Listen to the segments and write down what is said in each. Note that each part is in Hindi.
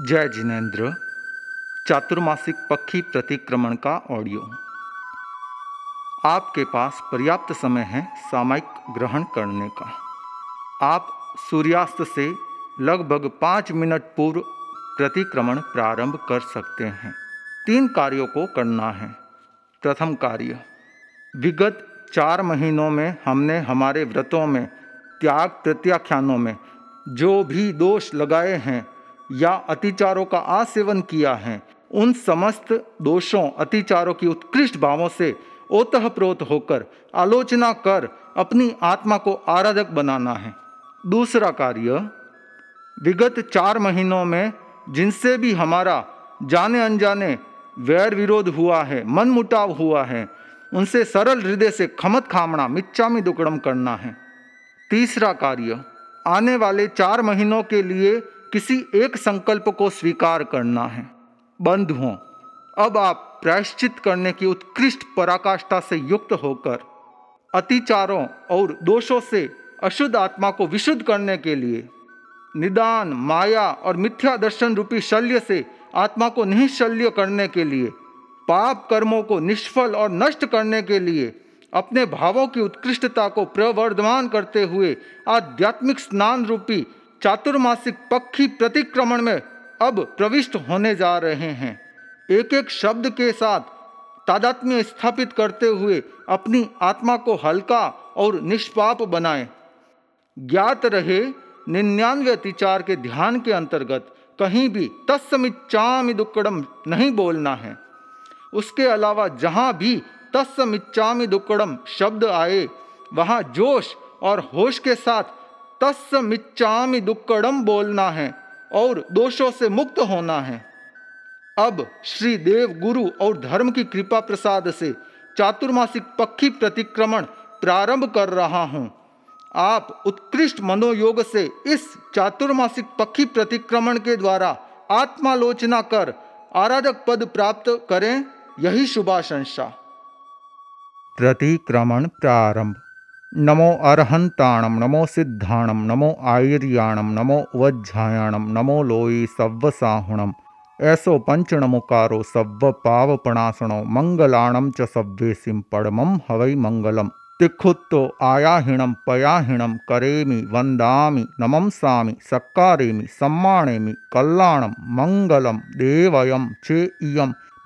जय जिनेन्द्र, चातुर्मासिक पक्षी प्रतिक्रमण का ऑडियो। आपके पास पर्याप्त समय है सामयिक ग्रहण करने का। आप सूर्यास्त से लगभग पाँच मिनट पूर्व प्रतिक्रमण प्रारंभ कर सकते हैं। तीन कार्यों को करना है। प्रथम कार्य, विगत चार महीनों में हमने हमारे व्रतों में, त्याग प्रत्याख्यानों में जो भी दोष लगाए हैं या अतिचारों का आसेवन किया है, उन समस्त दोषों, अतिचारों की उत्कृष्ट भावों से ओतप्रोत होकर आलोचना कर अपनी आत्मा को आराधक बनाना है। दूसरा कार्य, विगत चार महीनों में जिनसे भी हमारा जाने अनजाने वैर विरोध हुआ है मन मुटाव हुआ है, उनसे सरल हृदय से खमत खामना मिच्चामी दुकड़म करना है। तीसरा कार्य, आने वाले चार महीनों के लिए किसी एक संकल्प को स्वीकार करना है। बंधुओं अब आप प्रायश्चित करने की उत्कृष्ट पराकाष्ठा से युक्त होकर, अतिचारों और दोषों से अशुद्ध आत्मा को विशुद्ध करने के लिए, निदान, माया और मिथ्या दर्शन रूपी शल्य से आत्मा को निःशल्य करने के लिए, पाप कर्मों को निष्फल और नष्ट करने के लिए, अपने भावों की उत्कृष्टता को प्रवर्धमान करते हुए आध्यात्मिक स्नान रूपी चातुर्मासिक पक्षी प्रतिक्रमण में अब प्रविष्ट होने जा रहे हैं। एक एक शब्द के साथ तादात्म्य स्थापित करते हुए अपनी आत्मा को हल्का और निष्पाप बनाएँ। ज्ञात रहे, निन्यानवे अतिचार के ध्यान के अंतर्गत कहीं भी तस्समिच्चामि दुक्कड़म नहीं बोलना है। उसके अलावा जहाँ भी तस्समिच्चामि दुक्कड़म शब्द आए, वहाँ जोश और होश के साथ तस् मिच्चामी दुक्कड़म बोलना है और दोषों से मुक्त होना है। अब श्री देव गुरु और धर्म की कृपा प्रसाद से चातुर्मासिक पक्षी प्रतिक्रमण प्रारंभ कर रहा हूँ। आप उत्कृष्ट मनोयोग से इस चातुर्मासिक पक्षी प्रतिक्रमण के द्वारा आत्मालोचना कर आराधक पद प्राप्त करें। यही शुभाशंसा। प्रतिक्रमण प्रारंभ। नमो अर्हंताणम नमो सिद्धाणम नमो आयर्याणम नमो वज्झायाणम नमो लोई सव्वसाहुणम ऐसो पंच नमुकारो सव्व पावपणासणो मंगलाणम च सव्वेसिम पड़मम हवै मंगलम। तिखुत्तो आयाहिणम पयाहिणम करेमि वंदामि नमंसामि सक्कारेमि सम्माणेमि कल्याणम मंगलम देवयम चे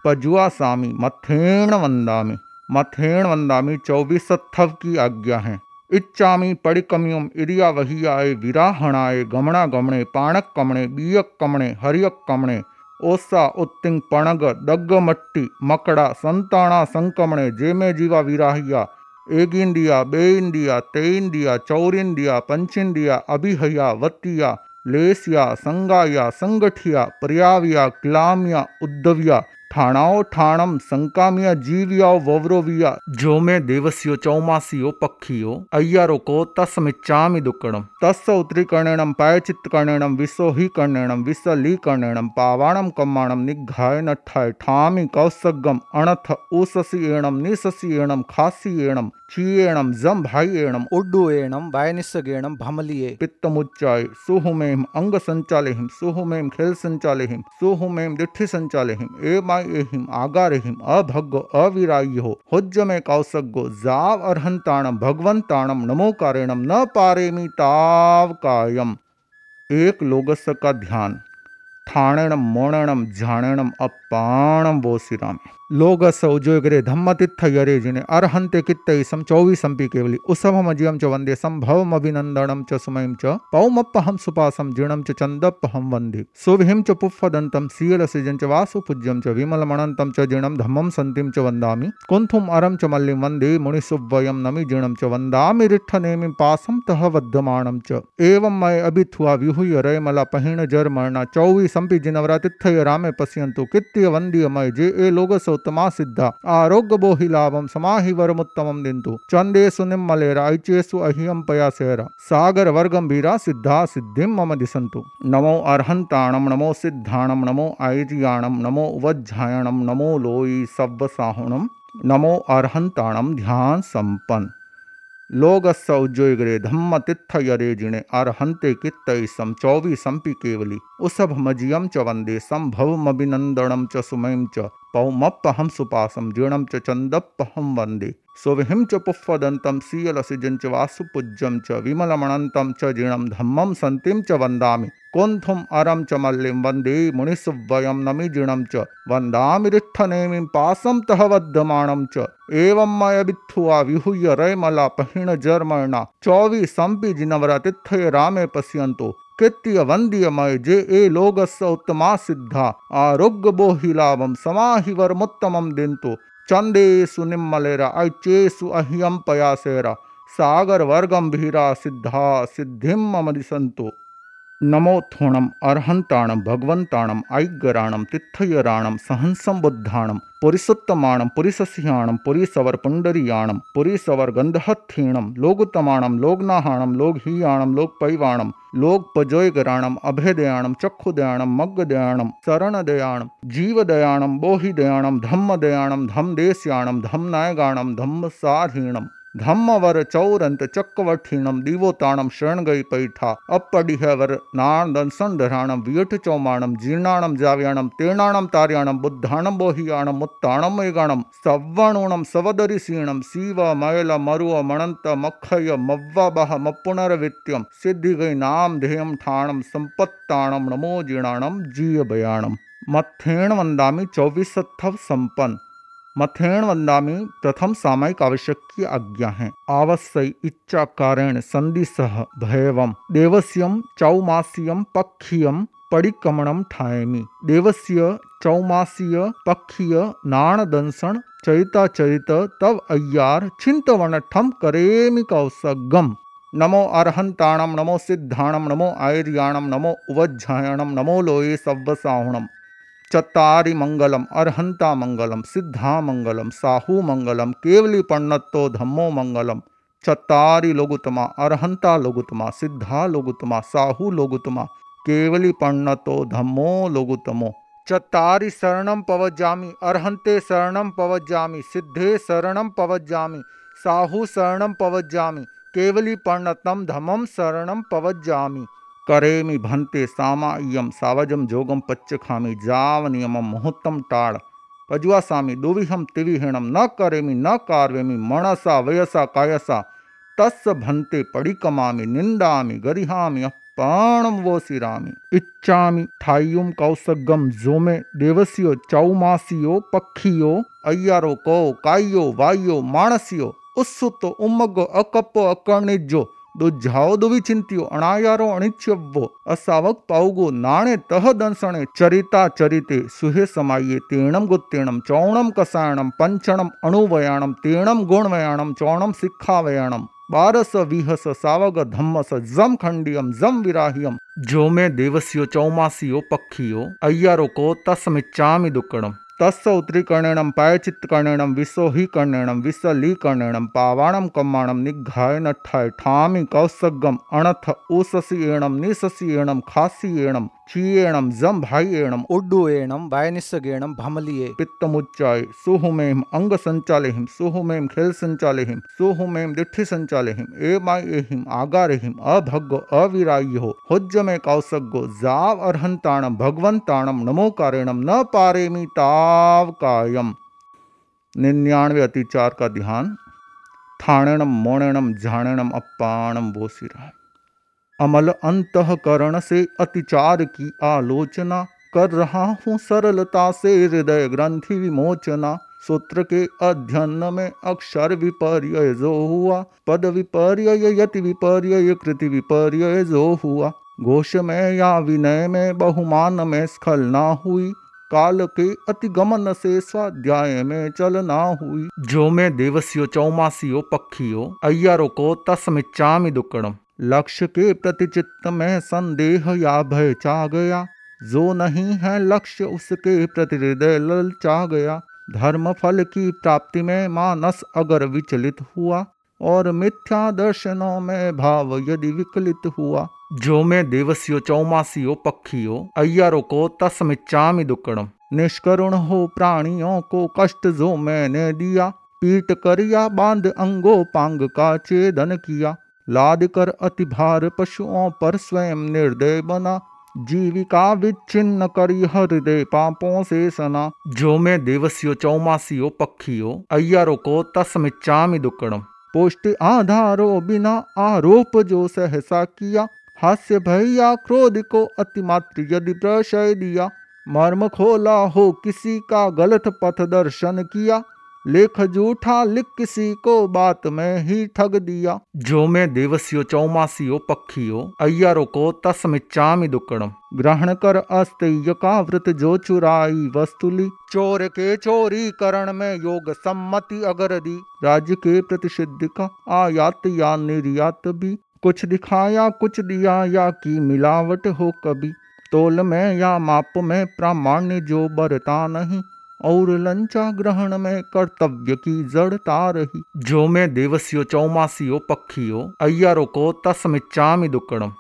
पजुआसामि मथेण वंदामि मथेण वंदामी चौबीस सत्थव की आज्ञा है। इच्छामी पड़िकमियुम इरिया वहियाए विराहणाए गमणा गमणे पाणक कमणे बीयक कमणे हरियक कमणे ओसा उत्तिंग पणग दग्ग मट्टी मकड़ा संताणा संकमणे जेमे जीवा विराहिया एगिंदिया बेइंदिया तेइंदिया चौरिंदिया पंचिंदिया अभिहया वतिया लेसिया संगाया संगठिया पर्याविया क्लामिया उद्धविया ठाणाओ ठाणम संकामिया जीरिया वव्रोविया जो में देवस्यो चौमासियो पक्षियो अय्यारो को तस मिच्छा दुकड़म तस उत्तरी कर्णेण पायचित कर्णेण विश्व ही कर्णेण विश्वली कर्णेण पावाणम कम्माणम निघाय नठाय ठामी कौसगम अणथ ऊससी एणम निससी एणम खासी एणम चीएणम जम भाई एणम उड्डू एणम वायनिसगेणम भमलिये पित्त मुच्चाय सुहुमेम अंग संचालिम सुहुमेम खेल संचालिम सुहुमेम दिठि संचालिम ए एहिम आगारेहिम अभग्गो अविरायो हुज्जमे कौसग्गो जाव अर्हंताणम भगवंताणम नमो कारेणम न पारेमी ताव कायम। एक लोगस का ध्यान। ठाणेणम मोणेणम झाणेणम अपाणम बोसिराम। लोगस उजोगरे धम्मतित्थ यरे जिने अर्हन्ते कित्तैसं चौवीसंपि केवली उसभमजियं च वंदे सम्भवमभिनन्दनं च सुमयं च पौमप्पहं सुपासं जीर्णं च चन्दप्पहं वंदे। सुभिं च पुफ्फदन्तं सीयलसिजं च वासुपूज्यं च विमलमणन्तं च जीर्णं धम्मं सन्तिं च वन्दामि। कुन्थुम् अरं च मल्लिं वंदे मुनिसुव्वयं नमि जीर्णं च वन्दामि रिट्ठनेमिं पासं तः वद्धमाणं च। एवं मय अभिथुआ विहुय रयमला पहिण जर्मणा चौवीसंपि जिनवरातिथय रामे पश्यन्तु कित्य वन्द्य मय जे ए लोगसौ उत्तमा सिद्धा आरोग्य बोहि लाभम समाहि वरमुत्तमम दिंतु चंदेसु निम्मलेरा ऐचेसु अहियम पयासेरा सागर वर्गम बीरा सिद्धा सिद्धिम मम दिसंतु नमो अर्हंताणम नमो सिद्धाणम नमो ऐर्याणम नमो वज्झायणम नमो लोई सव्व साहुणम नमो अर्हंताणम ध्यान संपन्न लोगस्य उज्जोग्रे धम्म तिथयरे जिणे अर्हन्ते कित्तैसं चौवीसंपि केवली। उसभमजियं च वंदे सम्भवमभिनन्दनं च सुमयं च पौमप्पहं सुपासं जीर्णं च चन्दप्पहं सुविहिं च पुष्पदन्तं सीयलसिजं च वासुपूज्यं च विमलमणन्तं च जीर्णं धम्मं सन्तिं च वन्दामि। कोन्थुम् अरं च मल्लिं वंदे मुनिसुवयं नमि जीर्णं च वन्दामि रिष्ठनेमिं पासं तः वध्यमाणं च। एवं मय वित्थुआ विहुय रैमला पहिणजर्मणा चौवीसंपि जिनवरतिथये रामे पश्यन्तो। कृत्य वन्द्यमय जे ए लोगस्य उत्तमा सिद्धा। आरोग्य बोहिलाभं समाहिवरमुत्तमं दिन्तु। चंदेशु निम्मलेरा ऐचेसु अह्यम पयासेरा। सागर वर्गम भीरा, सिद्धा सिद्धिम ममदिसंतो नमो थोणम अर्हंताणम भगवंताणम ऐग्यराणम तिथयराणम सहंसम बुद्धाणम पुरिसुत्तमाणम पुरिसस्याणम पुरीसवर पुंडरीयाणम पुरीसवर गंधहत्थीणम लोगुतमाणम लोगनाहाणम लोगहीयाणम लोकपैवाणम लोकपजोयगराणम अभेदयाणम चक्षुदयाणम मग्गदयाणम शरणदयाणम जीवदयाणम बोहिदयाणम धम्मदयाणम धम्मदेश्याणम धम्मनायगाणम धम्मसारहीणम धम्मवर चौरंत चक्रवठीणम दिवोताणम शरण गई पैठा अपडिहवर नाण दंसन धराणम वियठ चौमाणम जीर्णाणम जाव्याणम तीर्णाणम तार्याणम बुद्धाणम बोहियाणम मुत्ताणम मेगाणम सव्वणुणम सवदरिसीणम शिव मयल मरुव मणंत मखय मव्वाबह मपुनरवित्यम सिद्धि गई नाम ध्येयम ठाणम संपत्ताणम नमो जीर्णाणम जीय बयाणम मथेण वंदामी चौबीसत्थव संपन्न मथेण वंदामी प्रथम सामायिक आवश्यक की आज्ञा है। आवश्य इच्छा कारण संधि सह भयवम देवस्यम चौमासियम पक्षियम परिक्रमणम ठायमी। देवस्य चौमासीय पक्षीय नाण दंसन चरिता चरित तव अय्यार चिंतवन ठम करेमि कौसगम नमो अर्हंताणम नमो सिद्धाणम नमो आयर्याणम नमो उवज्झायणम नमो लोये सव्वसाहुणम चत्तारि मंगलम अर्हंता मंगलम सिद्धा मंगलम साहू मंगलम केवली पण्णत्तो धम्मो मंगलम चत्तारि लोगुतमा अर्हंता लोगुतमा सिद्धा लोगुतमा साहू लोगुतमा केवली पण्णतो धम्मो लोगुतमो चत्तारि शरणं पवजामि अर्हन्ते शरणं पवजामि सिद्धे शरणं पवजामि साहू शरणं पवजामि केवली पण्णतं धमम शरणं पवजामि करेमि भन्ते सामाय्यम सावजम जोगम पच्चखामि जाव नियमम मुहूर्तम टाड़ पजुआ पजुआसामि दुविहम तिविहीणम न करेमि, न कार्वेमि मणसा वयसा, कायसा तस् भन्ते पडिकमामि, निंदामि, गरिहामि पाणम वो सिरामि इच्छामि ठाइयुम कौसगम जोमे, देवसियो, चौमासियो, पक्षियो, अय्यारो, को कायो वायो मानसियो उत्सुतो उमगो अकपो अकर्णिजो दो जाओ दो भी चिंतियो अणायारो अणिच्यव्यो असावक पाऊगो नाणे तह दंसणे चरिता चरिते सुहे समाये तेणम गुत्तेणम चौणम कसायणम पंचणम अणुवयाणम तेणम गुणवयाणम चौणम सिखावयाणम बारस विहस सावग धम्मस जम खंडियम जम विराहियम जो मैं देवसियो चौमासियो पक्षियो अय्यारो को तस्मिचामि दुकड़म तस् उत्तरीकर्णेण पायचित्तकर्णेणम विश्व ही कर्णेण विश्वलीकर्णेण पावाणम कम्माणम निघाय नठाय ठामी कौसगम अणथ ऊससी एणम निशसी एणम खासी एणम क्षीयेणं जम भाइयेणं उड्डुएणं वायनिस्सगेणं भमलिये पित्तमुच्चाय सुहुमेम अंग संचालेहिम सुहुमेम खेल संचालेहिम सुहुमेम दिठि संचालेहिम एमाय एहिम आगारेहिम अभग्गो अविरायो हुज्ज में कौसगो जाव अर्हंताणम भगवंताणम नमोकारेणम न पारेमी ताव कायम। निन्यानवे अतिचार का ध्यान ठाणेणम मोणेणम झाणेणम अप्पाणम बोसिरा अमल अंतकरण से अतिचार की आलोचना कर रहा हूँ सरलता से हृदय ग्रंथि विमोचना। सूत्र के अध्ययन में अक्षर विपर्य जो हुआ, पद विपर्य यति विपर्य कृति विपर्य जो हुआ। घोष में या विनय में, बहुमान में स्खलना हुई। काल के अति गमन से स्वाध्याय में चलना हुई। जो मैं देवस्यो, चौमासियो, पक्षियो, अय्यारो को तस्मिच्चामि दुक्कड़म लक्ष्य के प्रति चित्त में संदेह या भय चा गया। जो नहीं है लक्ष्य, उसके प्रति हृदय लल ललचा गया। धर्म फल की प्राप्ति में मानस अगर विचलित हुआ और मिथ्या दर्शनों में भाव यदि विकलित हुआ। जो मैं देवस्यो, चौमासियो, पक्षियो, अय्यारो को तस्मिच्चामि दुक्कड़म निष्करुण हो प्राणियों को कष्ट जो मैंने दिया। पीट कर या बाँध अंगो, पांग का चेदन किया। लाद कर अति भार पशुओं पर स्वयं निर्दय बना। जीविका विच्छिन्न करी हृदय पापों से सना। जो मैं देवस्यो चौमासियो पक्षियो, अय्यारो को तस्मिच्चामि दुक्कड़म पोष्ट आधारो बिना आरोप जो सहसा किया। हास्य भैया क्रोध को अतिमात्र यदि प्रशय दिया। मर्म खोला हो किसी का गलत पथ दर्शन किया। लेख जूठा लिख किसी को बात में ही ठग दिया। जो मैं देवस्यो चौमासियो पक्षियो अय्यारो को तस्मिच्चामि दुक्कड़म ग्रहण कर अस्तेय का व्रत जो चुराई वस्तुली चोर के चोरी करण में योग सम्मति अगर दी। राज्य के प्रतिषिद्ध का आयात या निर्यात भी। कुछ दिखाया, कुछ दिया, या की मिलावट हो कभी। तोल में या माप में प्रामाण्य जो बरता नहीं। और लंचा ग्रहण में कर्तव्य की जड़ता रही। जो मैं देवस्यो, चौमासियो, पक्षियो, अय्यारो को तस्मिच्चामि दुक्कड़म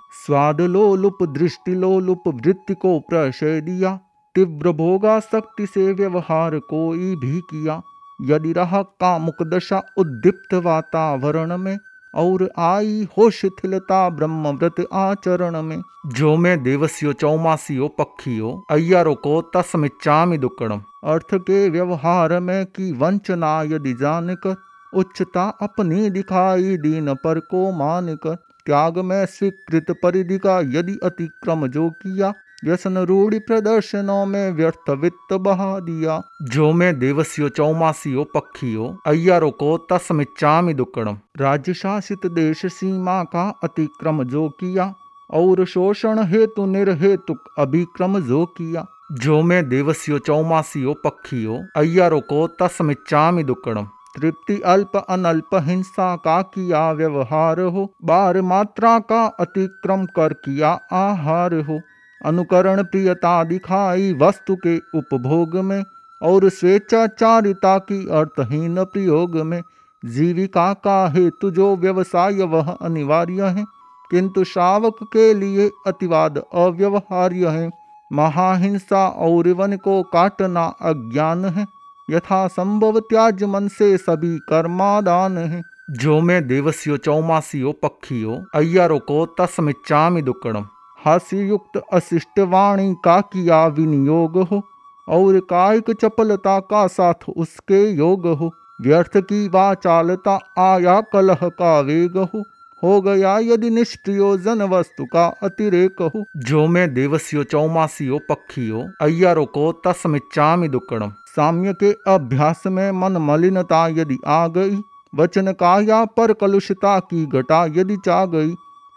दृष्टि लोलुप, वृत्ति को प्रशय दिया। तीव्र भोगा शक्ति से व्यवहार कोई भी किया। यदि रहा कामुक दशा, उद्दीप्त वातावरण में और आई हो शिथिलता ब्रह्म व्रत आचरण में। जो मैं देवस्यो, चौमासियो, पक्षियो, अय्यारो को तस्मिच्चामि दुक्कड़म अर्थ के व्यवहार में की वंचना यदि जान कर उच्चता अपनी दिखाई दीन पर को मान कर त्याग में स्वीकृत परिधि का यदि अतिक्रम जो किया व्यसन रूढ़ी प्रदर्शनों में व्यर्थ वित्त बहा दिया जो मैं देवस्यो चौमासियो पक्षियो अय्यारो को तस्मिच्चामि दुक्कड़म राज्य शासित देश सीमा का अतिक्रम जो किया और शोषण हेतु निर्हेतुक अभिक्रम जो किया जो मैं देवस्यो चौमासियो पक्षियो अय्यारो को तस्मिच्चामि दुक्कड़म तृप्ति अल्प अनल्प हिंसा का किया व्यवहार हो बार मात्रा का अतिक्रम कर किया आहार हो अनुकरण प्रियता दिखाई वस्तु के उपभोग में और स्वेच्छाचारिता की अर्थहीन प्रयोग में। जीविका का हेतु जो व्यवसाय, वह अनिवार्य है, किंतु श्रावक के लिए अतिवाद अव्यवहार्य है। महाहिंसा और वन को काटना अज्ञान है, यथा संभव त्याज मन से सभी कर्मादान है। जो मैं देवस्यो, चौमासियो, पक्षियो, अय्यारो को तस्मिच्चामि दुक्कड़म हास्य युक्त अशिष्ट वाणी का किया विनियोग हो, और कायिक चपलता का साथ उसके योग हो। व्यर्थ की वाचालता आया कलह का वेग हो हो गया यदि निष्प्रयोजन वस्तु का अतिरेक हो। जो मैं देवस्यो, चौमासियो, पक्षियो, अय्यारो को तस्मिच्चामि दुक्कड़म साम्य के अभ्यास में मन मलिनता यदि आ गई, वचन का या पर कलुषता की घटा यदि चा गई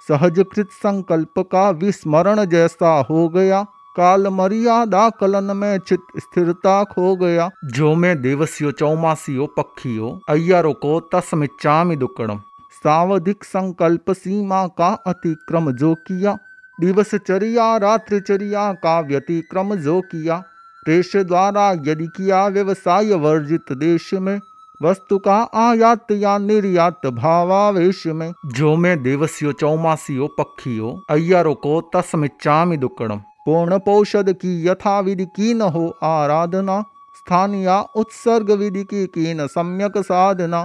सहजकृत संकल्प का विस्मरण जैसा हो गया। काल मर्यादा कलन में चित स्थिरता खो गया। जो मैं देवस्यो चौमासियो पक्षियो, अय्यारो को तस्मिच्चामि दुकड़म सावधिक संकल्प सीमा का अतिक्रम जो किया। दिवसचर्या रात्रिचर्या का व्यतिक्रम जो किया। देश द्वारा यदि किया व्यवसाय वर्जित देश में वस्तु का आयात या निर्यात भावावेश में जो मैं देवस्यो, चौमासियो, पक्षियो, अय्यारो को तस्मिच्चामि दुक्कड़म पूर्ण पौषद की यथा विधि की न हो आराधना। स्थानीय उत्सर्ग विधि की कीन सम्यक साधना।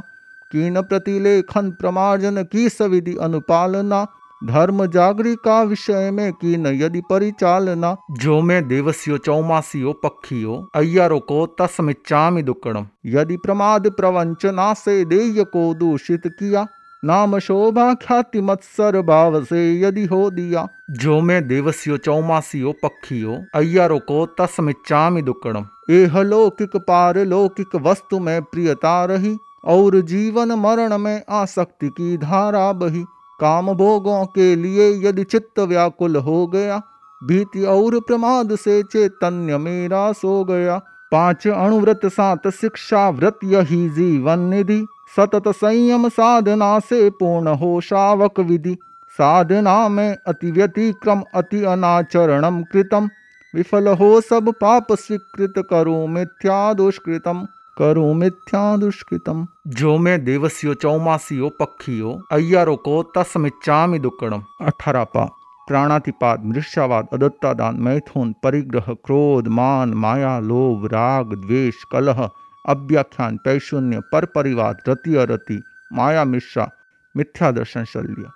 कीन प्रतिलेखन प्रमार्जन की सविधि अनुपालना। धर्म जागरी का विषय में की न यदि परिचालना, जो मैं देवस्यो चौमासियो पक्षियो अय्यारो को तस्मिच्चामि दुक्कड़म यदि प्रमाद प्रवंचना से देय को दूषित किया, नाम शोभा ख्याति मत्सर भाव से यदि हो दिया, जो मैं देवस्यो चौमासियो पक्षियो अय्यारो को तस्मिच्चामि दुक्कड़म एह लौकिक पारलौकिक वस्तु में प्रियता रही, और जीवन मरण में आसक्ति की धारा बही। काम भोगों के लिए यदि चित्त व्याकुल हो गया, भीति और प्रमाद से चैतन्य मेरा सो गया। पाँच अणुव्रत सात शिक्षा व्रत यही जीवन निधि। सतत संयम साधना से पूर्ण हो शावक विधि। साधना में अति व्यतिक्रम, अति अनाचरणम कृतम। विफल हो सब पाप स्वीकृत करो मिथ्या दुष्कृतम। करो मिथ्या दुष्कृतम। जो मैं देवस्यो चौमासियो पक्षियो अय्यारो को तस्मिच्चामि दुक्कड़म अठारह पा प्राणातिपात मृष्यावाद अदत्तादान मैथुन परिग्रह क्रोध मान माया लोभ राग द्वेष कलह अव्याख्यान पैशून्य पर परिवार रति अरति माया मिश्रा मिथ्या दर्शन शल्य।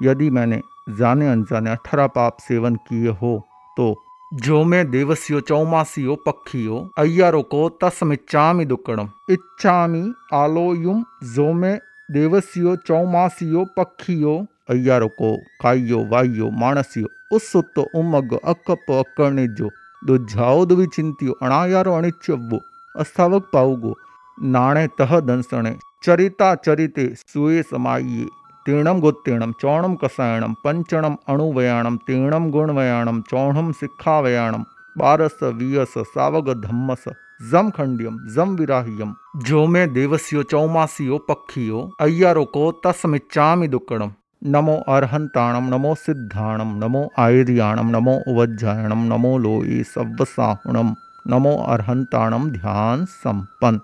यदि मैंने जाने अनजाने अठारह पाप सेवन किए हो तो जो मैं देवस्यो चौमासियो पक्षियो अय्यारो को तस्मिच्छामि दुक्कड़म इच्छामि आलोयुम जो मैं देवस्यो चौमासियो पक्षियो अय्यारो को कायो वायो मानसियो ಉಸ್ಸುತ್ತು ಉಮ್ಮಗ್ಗು ಅಕ್ಕಪ್ಪು ಅಕ್ಕಣಿಜ್ಜು ದುಜ್ಜಾವುದು ವಿಚಿಂತಿಯು ಅಣಾಯಾರು ಅಣಿಚ್ಯವ್ವು ಅಸ್ಥಾವಕ್ ಪಾವುಗು ನಾಣೆ ತಹ ದಂಸಣೆ ಚರಿತಾ ಚರಿತೆ ಸುಯೆ समाइए तीणम गोत्तीणम चौणम कसायणम पंचणम अणुवयाणम तीणम गुणवयाणम चौणम सिक्खावयाणम बारस, वियस सावग धम्मस जम खंडियम जम विराह्यम जो मैं देवस्यो, चौमासियो पक्षियो अय्यारो को तस्मिच्छामि दुक्कड़म नमो अर्हंताणम नमो सिद्धाणम नमो आयर्याणम नमो उवज्जायणम नमो लोई सव्वसाहुणम नमो अर्हंताणम ध्यान संपन्न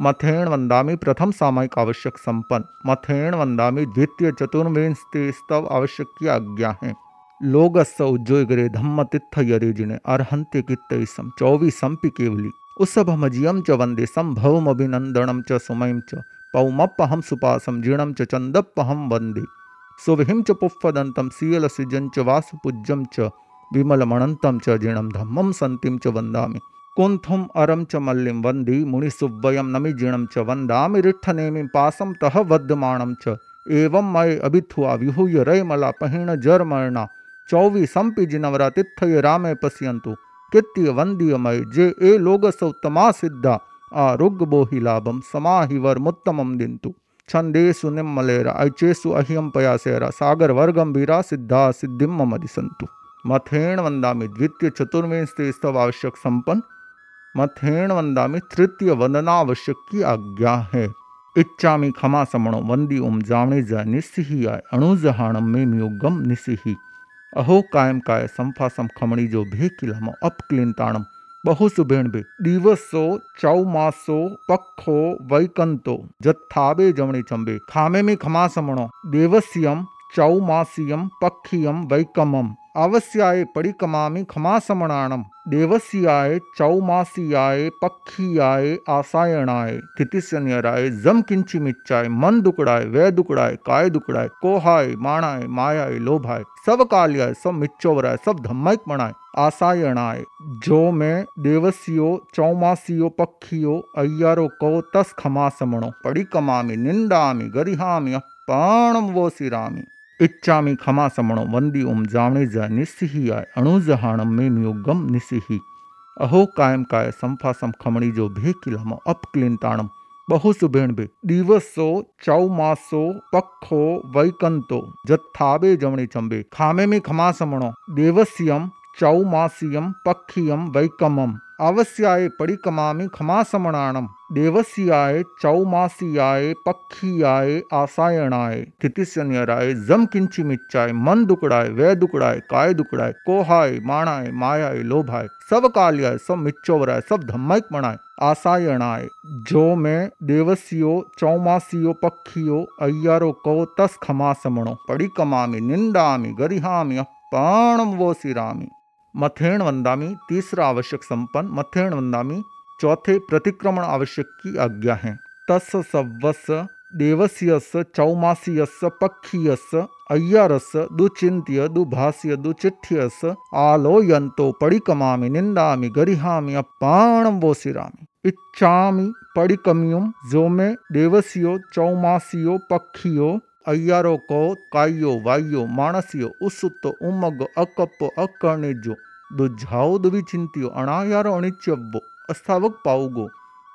मथेण वंदामी प्रथम सामयिक आवश्यक संपन्न। मथेण वंदामी द्वितीय चतुर्विंशति स्तव आवश्यक की आज्ञा है। लोगस्स उज्जोगरे धम्म तिथ यरे जिने अर्हंत्य कित्तम चौबीस संपि केवली। उसभमजियम च वंदे संभवम अभिनंदनम च सुमयम च पौमप्पहम सुपासम जीणम च चंदप्पहम वंदे सुविहिं च पुफ्फदन्तं सीयलसिजं च वासुपूज्यं च विमलमणन्तं च जीर्णं धम्मं च वन्दामि। कुन्थुम् अरं च मल्लिं वन्दि मुनिसुव्वयं नमि च वन्दामि, रिट्ठनेमिं पासं तः वद्यमाणं च। एवं मय अभिथुआ विहूय रयमला पहिण जरमर्णा चौवीसंपि जिनवरा तिथय रामे पश्यन्तु। कृत्य वन्द्यमय जे ए लोगसौत्तमा सिद्धा आरोग्य बोहि लाभम समाहिवर मुत्तमम दिंतु छंदेसु निम्मलेर ऐचेसु अह्यम पयासेरा सागर वर्गंभीरा सिद्धा सिद्धिम मम संतु मथेण वंदामि द्वितीय चतुर्विंशति स्तव आवश्यक संपन्न मथेण वंदामि, तृतीय वंदनावश्यक की आज्ञा है। इच्छा में खमा समणो, वंदी ओम जावणे जा, निस्सिही आय अणुजहाणम में म्योगम निस्सिही। अहो कायम काय संफासम खमणी जो भे किलम अपक्लिंताणम बहु सुभेण बे, दिवसो, चौमासो पखो वैकंतो जत्थाबे जमणे चंबे। खामे में खमा समणो, देवस्यम चौमासीयम पक्षीयं वैकम अवस्याय परिकमामि क्षमासमणाणम देवस्याय चौमासियाय पक्षीआ आसायणाय। तिथिसन्यराय जम किंचिमिच्चाय मन दुकड़ाय वै दुकड़ाय काय दुकड़ाय कोहाय, माणाय, मायाय, लोभाय। सब काल्याय सब मिच्चोवराय, सब धम्मैक मणाय आसायणाय। जो मैं देवसियो, चौमासियो पक्षियो अय्यारो, को तस खमासमणो समणो परिकमामि निंदामि गरिहामि अपाणम वो सिरामी इच्छामि खमा समणो वंदी ओम जावणे जा निस्सिही आय अणुजहाणम में म्योगम निसिही अहो कायम काय संफासम खमणी जो भे किलामो अपक्लिंताणम बहु सुभेण बे, दिवसो, चौमासो पखो वैकंतो, जत्थाबे जमणी चंबे। खामे में खमा समणो देवस्यम, चौमासियम पक्षियम वैकमम। अवश्याय परिकमामि खमासमणाणम देवस्याय चौमासियाय पक्षियाय आसायणाय स्थितिशन्यराय जम किंची मिच्चाय मन दुकड़ाय वै दुकड़ाय काय दुकड़ाय कोहाय, माणाय, मायाय, लोभाय सब काल्याय सब मिच्चोवराय सब धम्मक मणाय आसायणाय। जो मैं देवसियो, चौमासियो पक्षियो अय्यारो, को तस खमासमणो पड़ी कमामी निंदामी गरिहामी पाणम वो सिरामी मथेण वंदामी, तीसरा आवश्यक संपन्न, मथेण वंदामी, चौथे प्रतिक्रमण आवश्यक की आज्ञा है। तस सवस, देवस्यस, चौमासीयस, पक्षीयस, अय्यारस दुचिंत्य दुभाष्य दुचिठ्यस आलोयंतो पड़िकमामि निंदामि गरिहामि अपाणम वोसिरामि। इच्छामि पड़िकमियुम जो में देवसियो, चौमासियो, पक्षियो अय्यारो को कायो वायो मानसियो उसुतो, उमग अकप अकर्णिजो दुझाओ दुविचिंतियो अणायारो अणिच्यव्वो अस्थावक पाउगो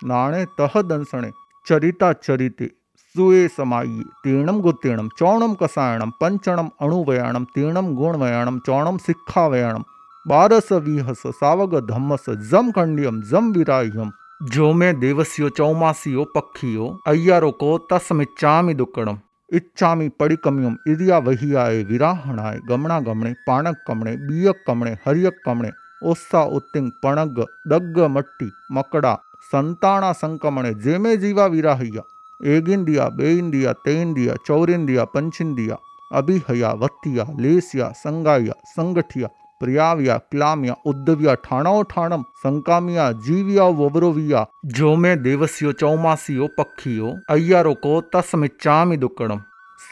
नाणे तह दंसणे, चरिता चरिते सुए समाये तीर्णम गुतीर्णम चौणम कसायणम, पंचणम अणुवयाणम तीर्णम गुणवयाणम, चौणम सिक्खावयाणम, बारस विहस, सावग धम्मस, जम खंडियम, जम विराह्यम, जो मैं देवस्यो, चौमासियो, पक्षियो, अय्यारो को तस्मिच्छामि दुक्कड़म इच्छामी पड़िकम्युम इदिया वहियाए विराहणाय गमणा गमणे पाणक कमणे बियक कमणे हरियक कमणे ओस्सा उत्तिंग पणग दग्ग मट्टी मकड़ा संताणा संकमणे जेमे जीवा विराहया एगिंदिया, बेइंदिया, तेइंदिया, चौरिंदिया पंचिंदिया अभिहया, वत्तिया, लेसिया, संगाया, संगठिया। प्रियाव्या क्लाम्या उद्धव्या ठाणो ठाणम, संकामिया, जीविया, ववरोविया जो मैं देवस्यो, चौमासियो, पक्षियो, अय्यारो, को तस्मिच्चामि दुक्कड़म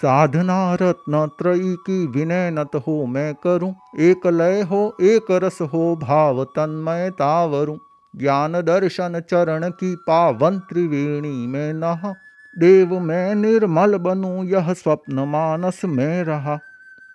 साधना, रत्न, त्रयी की विनय नत हो मैं करूँ। एक लय हो, एक रस हो, भाव तन्मय तावरूं। ज्ञान दर्शन चरण की पावन त्रिवेणी में नहा। देव मैं निर्मल बनूं, यह स्वप्न मानस में रहा।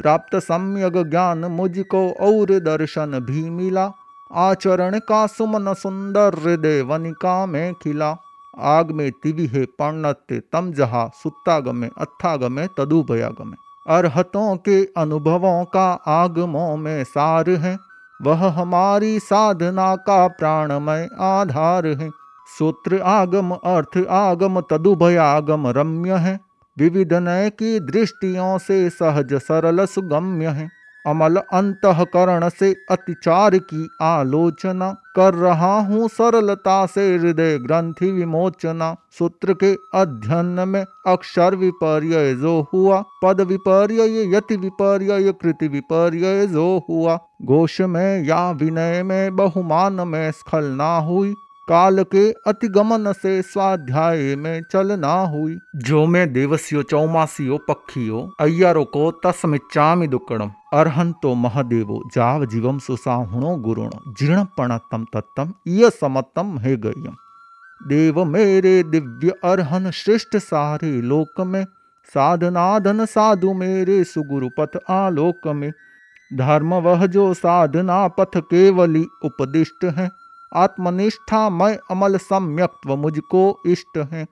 प्राप्त सम्यक ज्ञान मुझको और दर्शन भी मिला। आचरण का सुमन सुंदर वनिका में खिला। आग में तिविहे पर्णत्य तम जहा सुत्तागमे अत्थागमे तदुभयागमे। अरहतों के अनुभवों का आगमों में सार है। वह हमारी साधना का प्राणमय आधार है। सूत्र आगम, अर्थ आगम, तदुभयागम, रम्य है। विविध नय की दृष्टियों से सहज सरल सुगम्य है। अमल अंतकरण से अतिचार की आलोचना कर रहा हूँ सरलता से हृदय ग्रंथि विमोचना। सूत्र के अध्ययन में अक्षर विपर्य जो हुआ, पद विपर्य यति विपर्य कृति विपर्य जो हुआ। घोष में या विनय में, बहुमान में स्खलना हुई। काल के अतिगमन से स्वाध्याय में चलना हुई। जो मैं देवस्यो, चौमासियो, पक्षियो, अय्यारो को तस्मिच्चामि दुक्कड़म अर्हंतो महदेवो, जाव जीवम सुसाहुणो गुरुण। जीर्णपणतम तत्तम ये समतम हे गयम देव मेरे दिव्य अर्हन श्रेष्ठ सारे लोक में, साधनाधन साधु मेरे सुगुरु पथ आलोक में। धर्म वह जो साधना पथ केवली उपदिष्ट है आत्मनिष्ठा मैं अमल सम्यक्त्व मुझको इष्ट है।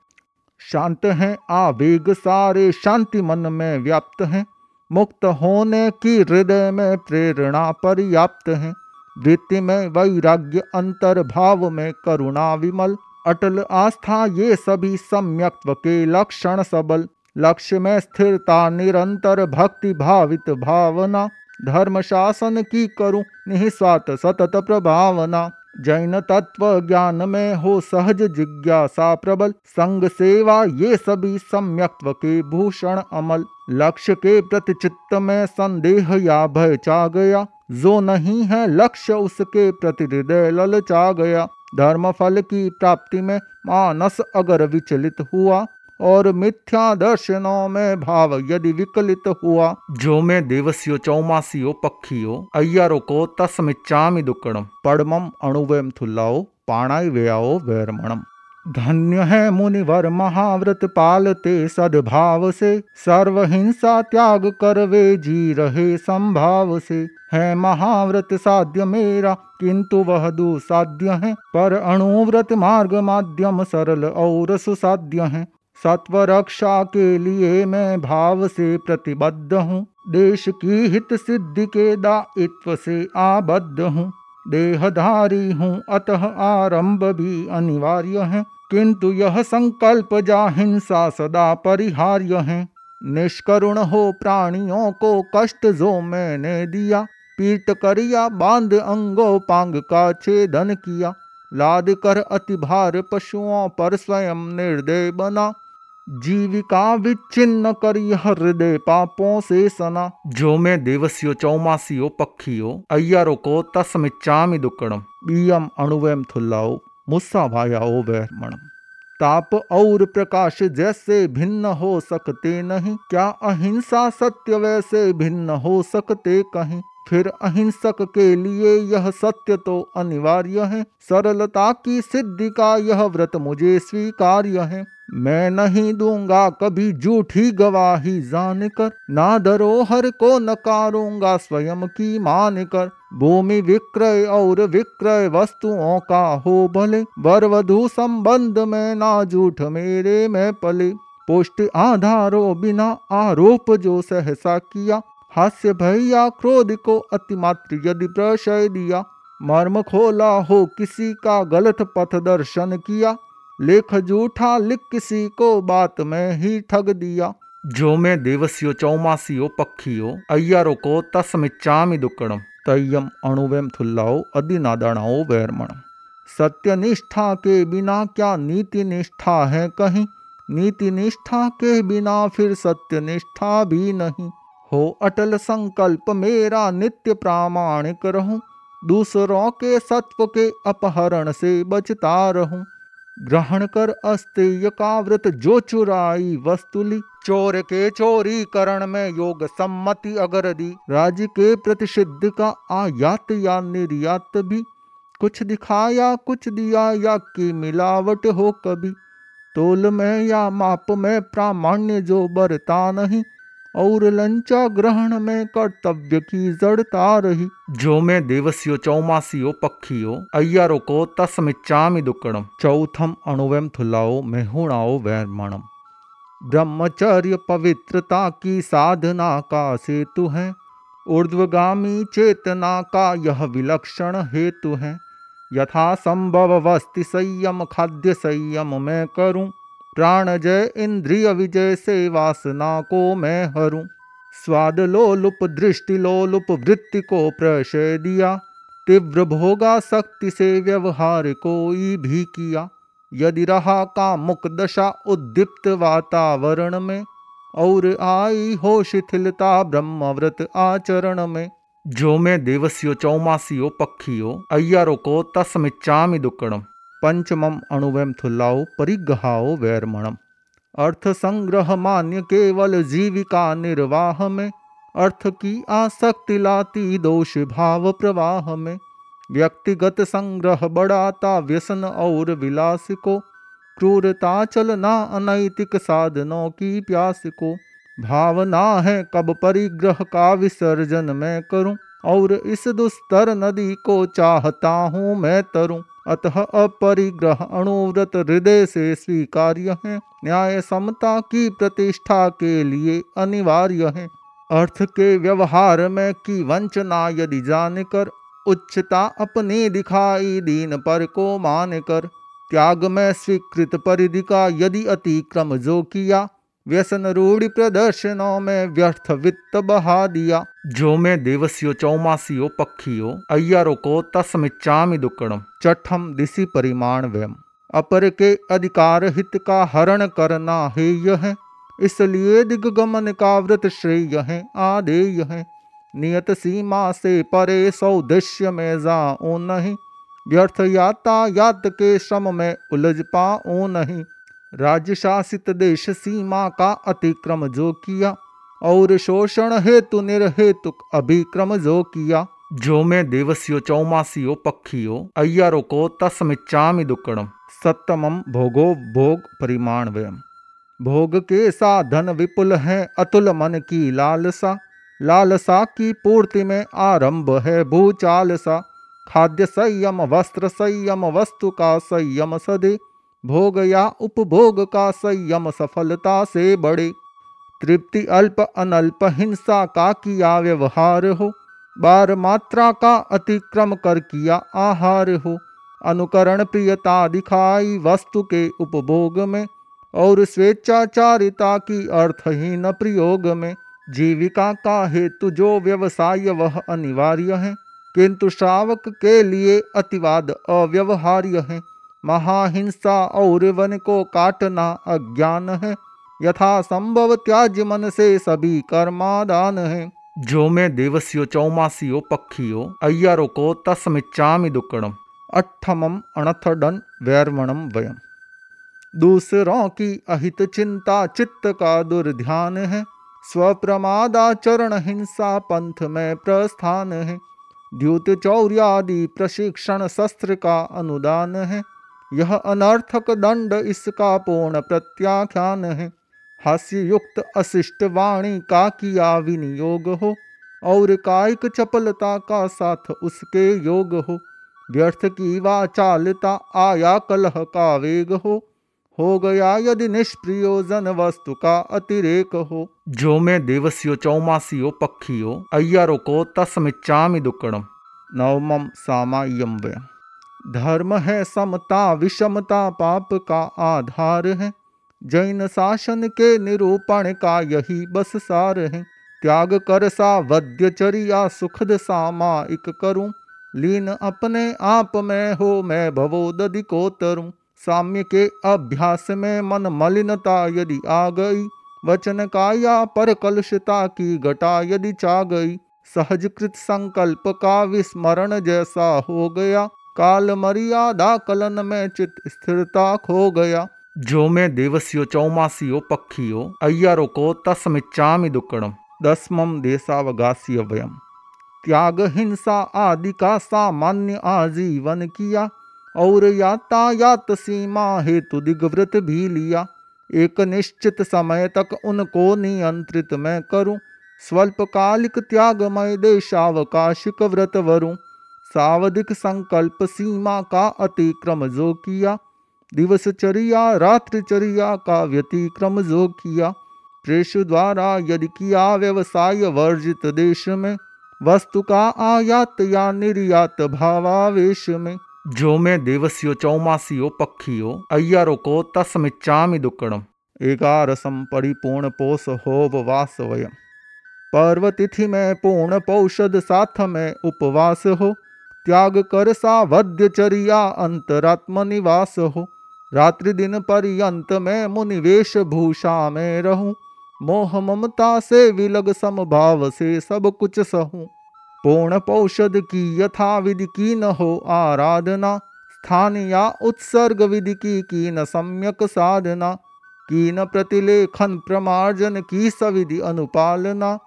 शांत हैं, आवेग सारे शांति मन में व्याप्त हैं। मुक्त होने की हृदय में प्रेरणा पर्याप्त है। वृत्ति में वैराग्य अंतर भाव में करुणा विमल। अटल आस्था ये सभी सम्यक्त्व के लक्षण सबल। लक्ष्य में स्थिरता निरंतर भक्ति भावित भावना। धर्म शासन की करूँ निस्वात सतत प्रभावना। जैन तत्व ज्ञान में हो सहज जिज्ञासा प्रबल। संग सेवा ये सभी सम्यक्त्व के भूषण अमल। लक्ष्य के प्रति चित्त में संदेह या भय चा गया। जो नहीं है लक्ष्य उसके प्रति हृदय ललचा गया। धर्म फल की प्राप्ति में मानस अगर विचलित हुआ। और मिथ्या दर्शनों में भाव यदि विकलित हुआ, जो मैं देवस्यो चौमासियो पक्षियो, अय्यारो को तस्मिच्चामि दुक्कड़म पड़मम अणुवेम थुल्लाओ पाणाई व्याओ वैरमणम। धन्य है मुनिवर महाव्रत पालते सद्भाव से सर्व हिंसा त्याग कर वे जी रहे संभाव से। है महाव्रत साध्य मेरा, किंतु वह दुसाध्य है, पर अणुव्रत मार्ग माध्यम सरल और सुसाध्य है। सत्व रक्षा के लिए मैं भाव से प्रतिबद्ध हूँ। देश की हित सिद्धि के दायित्व से आबद्ध हूँ। देहधारी हूँ, अतः आरंभ भी अनिवार्य है। किंतु यह संकल्प जा हिंसा सदा परिहार्य है। निष्करुण हो प्राणियों को कष्ट जो मैंने दिया। पीट करिया, बाँध अंगो पांग का छेदन किया। लाद कर अति भार पशुओं पर स्वयं निर्दय बना। जीविका विच्छिन्न कर हृदय पापों से सना। जो मैं देवस्यो चौमासियो पक्षियो, अय्यारो को तस्मिच्चामि दुक्कड़म बीयम अणुवम थुल्लाओ, मुस्सा भायाओ वैरमणम ताप और प्रकाश जैसे भिन्न हो सकते नहीं, क्या अहिंसा सत्य वैसे भिन्न हो सकते कहीं? फिर अहिंसक के लिए यह सत्य तो अनिवार्य है। सरलता की सिद्धि का यह व्रत मुझे स्वीकार्य है। मैं नहीं दूँगा कभी झूठी गवाही जान कर ना धरोहर को नकारूँगा स्वयं की मान कर भूमि विक्रय और विक्रय वस्तुओं का हो भले वर वधु संबंध में ना झूठ मेरे में पले। पुष्ट आधारो बिना आरोप जो सहसा किया हास्य भैया क्रोध को अतिमात्र यदि प्रशय दिया, मर्म खोला हो किसी का गलत पथ दर्शन किया, लेख जूठा लिख किसी को बात में ही ठग दिया। जो मैं देवस्यो चौमासियो पक्षियो, अय्यारो को तस्मिच्चामि दुक्कड़म तय्यम अणुवेम थुल्लाओ, अधिनादाणाओ वैरमणम सत्य निष्ठा के बिना क्या नीति निष्ठा है कहीं? नीति निष्ठा के बिना फिर सत्य निष्ठा भी नहीं। हो अटल संकल्प मेरा नित्य प्रामाणिक रहूँ। दूसरों के सत्व के अपहरण से बचता रहूँ। ग्रहण कर अस्तेय का जो चुराई वस्तुली चोर के चोरी करण में योग सम्मति अगर दी। राज्य के प्रतिषिद्ध का आयात या निर्यात भी। कुछ दिखाया, कुछ दिया, या की मिलावट हो कभी। तोल में या माप में प्रामाण्य जो बरता नहीं। और लंचा ग्रहण में कर्तव्य की जड़ता रही। जो में देवस्यो चौमासियो पक्षियो, अय्यारो को तस्मिच्चामि दुक्कड़म चौथम अणुवेम थुलाओ मेहुणाओ वैरमणम। ब्रह्मचर्य पवित्रता की साधना का सेतु है। ऊर्ध्वगामी चेतना का यह विलक्षण हेतु है। यथा संभव वस्ति संयम, खाद्य संयम मैं करूँ। प्राण जय इंद्रिय विजय से वासना को मैं हरूं। स्वाद लोलुप, दृष्टि लोलुप, वृत्ति को प्रशय दिया। तीव्र भोगा शक्ति से व्यवहार कोई भी किया। यदि रहा का मुक दशा उद्दीप्त वातावरण में, और आई हो शिथिलता ब्रह्मव्रत आचरण में। जो मैं देवस्यो, चौमासियो, पक्षियो, अय्यारो को तस्मिच्चामि दुक्कड़म पंचमम अणुवम थुल्लाओ परिग्रहाओ वैरमणम अर्थ संग्रह मान्य केवल जीविका निर्वाह में अर्थ की आसक्ति लाती दोष भाव प्रवाह में व्यक्तिगत संग्रह बढ़ाता व्यसन और विलास को, क्रूरता चलना अनैतिक साधनों की प्यास को। भावना है कब परिग्रह का विसर्जन मैं करूँ, और इस दुस्तर नदी को चाहता हूँ मैं तरूं। अतः अपरिग्रह अणुव्रत हृदय से स्वीकार्य है। न्याय समता की प्रतिष्ठा के लिए अनिवार्य है। अर्थ के व्यवहार में की वंचना यदि जान कर उच्चता अपने दिखाई दीन पर को मान कर त्याग में स्वीकृत परिधि का यदि अतिक्रम जो किया व्यसन रूढ़ प्रदर्शनों में व्यर्थ वित्त बहा दिया। जो मैं देवस्यो, चौमासियो, पक्षियो, अय्यारो को तस्मिच्चामि दुक्कड़म चठम दिशि परिमाण व्यम। अपर के अधिकार हित का हरण करना हेय है इसलिए दिग्गमन का व्रत श्रेय है, आदेय है। नियत सीमा से परे सौदृश्य में जाओ नहीं, व्यर्थ यातायात के श्रम में उलझ पाओ नहीं। राज्य शासित देश सीमा का अतिक्रम जो किया, और शोषण हेतु निर्हेतु अभिक्रम जो किया। जो में देवस्यो, चौमासियो, पक्षियो, अय्यारो को तस्मिच्चामि दुक्कड़म सप्तमम भोगो भोग परिमाण व्यम भोग के साधन विपुल है, अतुल मन की लालसा। लालसा की पूर्ति में आरंभ है भूचालसा। खाद्य संयम, वस्त्र संयम, वस्तु का संयम सदे। भोग या उपभोग का संयम सफलता से बड़े तृप्ति अल्प अनल्प हिंसा का किया व्यवहार हो। बार मात्रा का अतिक्रम कर किया आहार हो। अनुकरण प्रियता दिखाई वस्तु के उपभोग में और स्वेच्छाचारिता की अर्थहीन प्रयोग में। जीविका का हेतु जो व्यवसाय, वह अनिवार्य है, किंतु श्रावक के लिए अतिवाद अव्यवहार्य है। महाहिंसा और वन को काटना अज्ञान है। यथा संभव त्याज मन से सभी कर्मादान है। जो मैं देवस्यो, चौमासियो, पक्षियो, अय्यारो को तस्मिच्चामि दुक्कड़म अठमम अणथडन वैरमणम वयम। दूसरों की अहित चिंता चित्त का दुर्ध्यान है। स्वप्रमादाचरण हिंसा पंथ में प्रस्थान है। द्युत चौर्यादि प्रशिक्षण शस्त्र का अनुदान है। यह अनर्थक दंड इसका पूर्ण प्रत्याख्यान है। हास्य युक्त अशिष्ट वाणी का किया विनियोग हो, और कायिक चपलता का साथ उसके योग हो। व्यर्थ की वाचालता आया कलह का वेग हो। हो गया यदि निष्प्रयोजन वस्तु का अतिरेक हो। जो मैं देवस्यो, चौमासियो, पक्षियो, अय्यारो को तस्मिच्चामि दुक्कड़म नवमम सामायम व्यम धर्म है समता, विषमता, पाप का आधार है। जैन शासन के निरूपण का यही बस सार है। त्याग कर सा वद्यचरिया सुखद सामायिक करूँ। लीन अपने आप में हो, मैं भवोदधि को साम्य के अभ्यास में मन मलिनता यदि आ गई। वचन काया पर कलुषता की घटा यदि चा गई सहज कृत संकल्प का विस्मरण जैसा हो गया। काल मर्यादा कलन में चित स्थिरता खो गया। जो मैं देवस्यो चौमासियो पक्षियो, अय्यारो को तस्मिच्चामि दुक्कड़म दसमम देशावगास्य वयम। त्याग, हिंसा आदि का सामान्य आजीवन किया। और यातायात सीमा हेतु दिग्वृत भी लिया। एक निश्चित समय तक उनको नियंत्रित मैं करूँ। स्वल्पकालिक त्यागमय देशावकाशिक व्रत वरूं। सावधिक संकल्प सीमा का अतिक्रम जो किया दिवसचर्या रात्रिचर्या का व्यतिक्रम जो किया। प्रेष द्वारा यदि किया व्यवसाय वर्जित देश में, वस्तु का आयात या निर्यात भावावेश में। जो मैं देवस्यो चौमासियो पक्षियो, अय्यारो को तस्मिच्चामि दुक्कड़म एकारसम परिपूर्ण पोष होपवास वयम पर्व तिथि में पूर्ण पौषद साथ में उपवास हो। त्याग कर सावध्यचर्या अंतरात्म निवास हो। रात्रि दिन पर्यंत में मुनिवेश भूषा में रहूँ। मोह ममता से विलग समभाव से सब कुछ सहूं। पूर्ण पौषध की यथा विधि की न हो आराधना। स्थान या उत्सर्ग विधि की की न सम्यक साधना। की न प्रतिलेखन प्रमार्जन की सविधि अनुपालना।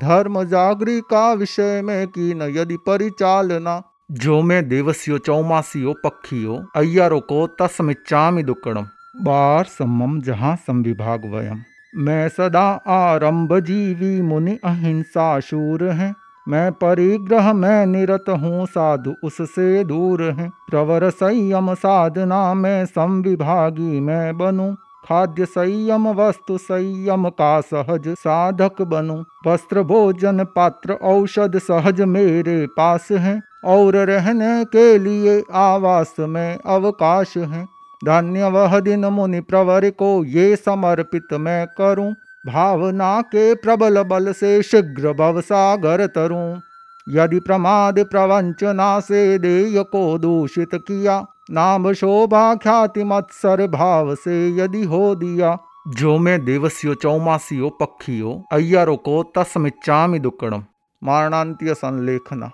धर्म जागरी का विषय में की न यदि परिचालना। जो मैं देवस्यो, चौमासियो पक्षियो अय्यारो को तस्मिच्चामि दुक्कड़म बार सम्मम जहाँ संविभाग वयम। मैं सदा आरंभ जीवी मुनि अहिंसा शूर है। मैं परिग्रह में निरत हूँ, साधु उससे दूर है। प्रवर संयम साधना में संविभागी मैं बनूं। खाद्य संयम, वस्तु संयम का सहज साधक बनूं। वस्त्र भोजन पात्र औषध सहज मेरे पास है। और रहने के लिए आवास में अवकाश है। धन्य वह दिन मुनि प्रवर को ये समर्पित मैं करूँ। भावना के प्रबल बल से शीघ्र भवसागर तरूं। यदि प्रमाद प्रवंचना से देय को दूषित किया, नाम शोभा ख्याति मत्सर भाव से यदि हो दिया। जो मैं देवस्यो चौमासियो पक्षियो, अय्यारो को तस्मिच्चामि दुक्कड़म मारणांत्य संलेखना।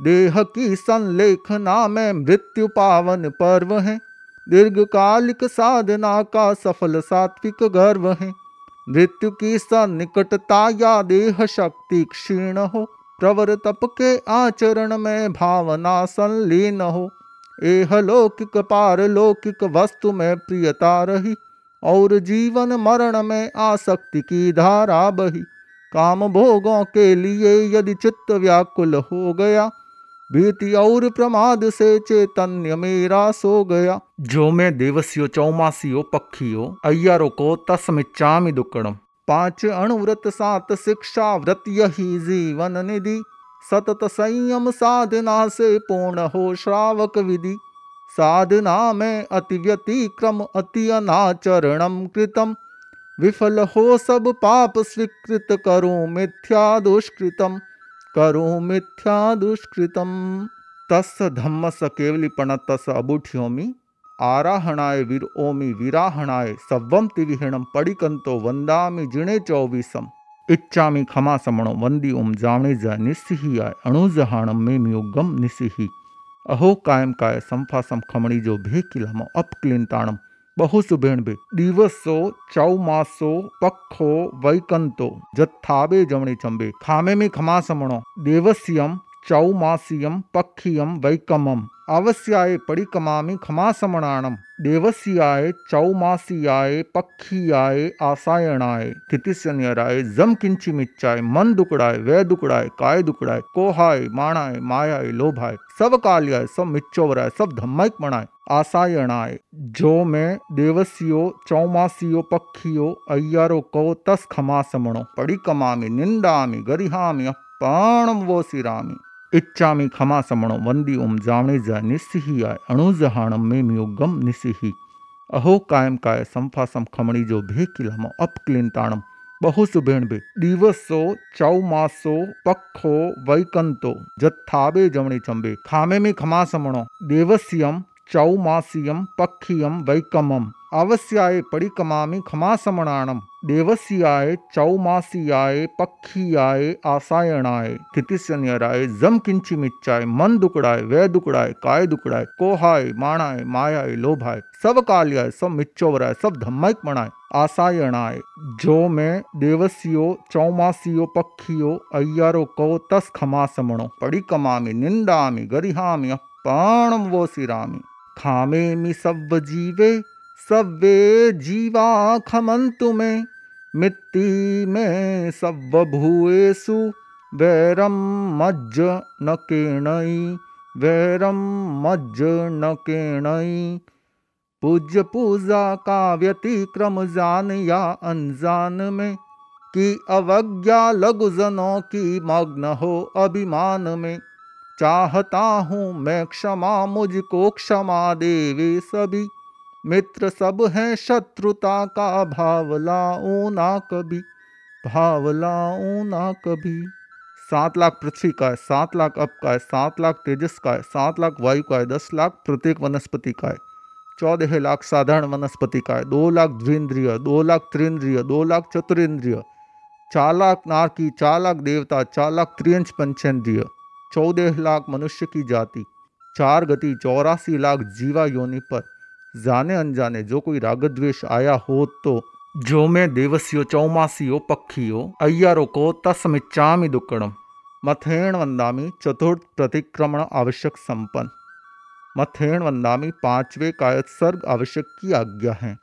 देह की संलेखना में मृत्यु पावन पर्व है। दीर्घकालिक साधना का सफल सात्विक गर्व है। मृत्यु की सन्निकटता या देह शक्ति क्षीण हो। प्रवर तप के आचरण में भावना संलीन हो। एह लौकिक पारलौकिक वस्तु में प्रियता रही और जीवन मरण में आसक्ति की धारा बही। काम भोगों के लिए यदि चित्त व्याकुल हो गया भीति और प्रमाद से चैतन्य मेरा सो गया। जो मैं देवस्यो, चौमासियो, पक्षियो, अय्यारो को तस्मिच्चामि दुक्कड़म पाँच अणुव्रत, सात शिक्षा व्रत यही जीवन निधि। सतत संयम, साधना से पूर्ण हो श्रावक विधि। साधना में अति व्यतिक्रम, अति अनाचरणम कृतम। विफल हो सब पाप, स्वीकृत करो मिथ्या दुष्कृतम। करो मिथ्या दुष्कृतम। तस् धम्मस केवलिपणतस अबुठ्योमि आराहणाय वीर, ओमि विराहणाय सव्वम तिविहिणम पडिकंतो वंदामि जिणे चौबीसम इच्छामि खमा समणो वंदी ओम जावणे जा निस्सिही आय अणुजहाणम में मियोगम निस्सिही। अहो कायम काय संफासम खमणी जो भेकिलम अपक्लिंताणम બહુ સુભેણભે દિવસો ચૌમાસો પખો વૈકંતો જથ્થાબે જમણી ચંબે ખામેમી ખમાસમણો દેવસ્યમ ચૌમાસિયમ પખિયમ વૈકમમ आवश्याय परिकमा क्षमासमणाणम देवस्याय चौमासीय पक्षीयाय आसायणाय तिथिशनियराय जम किंचिमिच्चाय मन दुकड़ाय वे दुकड़ाय काय दुकड़ाय कोहाय, माणाय, मायाय, लोभाय सब काल्याय सब मिच्चोवराय सब धम्मिक मणाय आसायणाय। जो मैं देवसियो, चौमासियो पक्षियो अय्यारो, कौ तस खमासमणो परिकमामि निंदामि गरिहामी अपाणम वो सिरामी इच्छा इच्छामि खमासमणं वंदी ओम जावणे जा निस्सिहियाय अणुजहाणम में योगम निसिही अहो कायम काय संफासम खमणी जो भे किलम अपक्लिंताणम बहु सुभेण बे। दिवसो, चौमासो पखो वैकंतो, जत्थाबे जमणे चंबे। खामे में खमासमणो। देवस्यम, चौमासियम पखियम वैकमम। अवश्याय परिकमामि खमा समणाणम देवस्याय, चौमासियाय पक्षियाय आसायणाय तिथिशनियराय जम किंची मिच्चाय मन दुकड़ाय वै दुकड़ाय काय दुकड़ाय कोहाय, माणाय, मायाय, लोभाय सब काल्याय सब मिच्चोवराय सब धम्मक मणाय आसायणाय। जो मैं देवसियो, चौमासियो पक्षियो अय्यारो, को, तस खमा समणो पड़ी कमामि निंदामि, गरिहामि अपाणम वो सिरामि खामे मि सब जीवे सव्वे जीवा खमंतु में। मिट्टी में सब भूएसु वैरम मज्ज न केणई वैरम मज्ज न केणई। पूज्य पूजा का व्यतिक्रम जान या अनजान में, कि अवज्ञा लघुजनों की मग्न हो अभिमान में। चाहता हूँ मैं क्षमा, मुझको क्षमा देवे सभी। मित्र सब हैं शत्रुता का भाव लाऊं ना कभी, भाव लाऊं ना कभी। सात लाख पृथ्वी का है, सात लाख अप का है, सात लाख तेजस का है, सात लाख वायु का है, दस लाख प्रत्येक वनस्पति का है। चौदह लाख साधारण वनस्पति का है, दो लाख द्विंद्रिय, दो लाख त्रिंद्रिय, दो लाख चतुरेंद्रिय, चार लाख नारकी, चार लाख देवता, चार लाख त्रियंश पंचेंद्रिय, चौदह लाख मनुष्य की जाति, चार गति, चौरासी लाख जीवा योनि पर। जाने अनजाने जो कोई रागद्वेष आया हो तो जो मैं देवस्यो चौमासियो पक्षियो अय्यारो को तस्मिच्चामि दुक्कड़म मथेण वंदामी चतुर्थ प्रतिक्रमण आवश्यक संपन्न। मथेण वंदामी पांचवे कायत्सर्ग आवश्यक की आज्ञा है।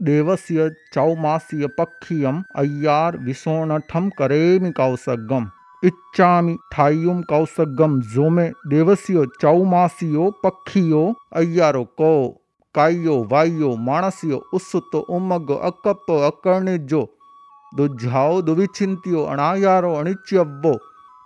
देवस्य चौमास्य पक्षियम अय्यार विसोणठम करेमि कौसगम। इच्छामि ठायुम कौसगम जोमे देवस्य चौमासियो पक्षियो अय्यारो को कायो वायो माणसियो, उत्सुतो उमग अकप्पो अकर्णिजो दुझाओ दुविचिंतियो अणायारो, अणिच्यव्वो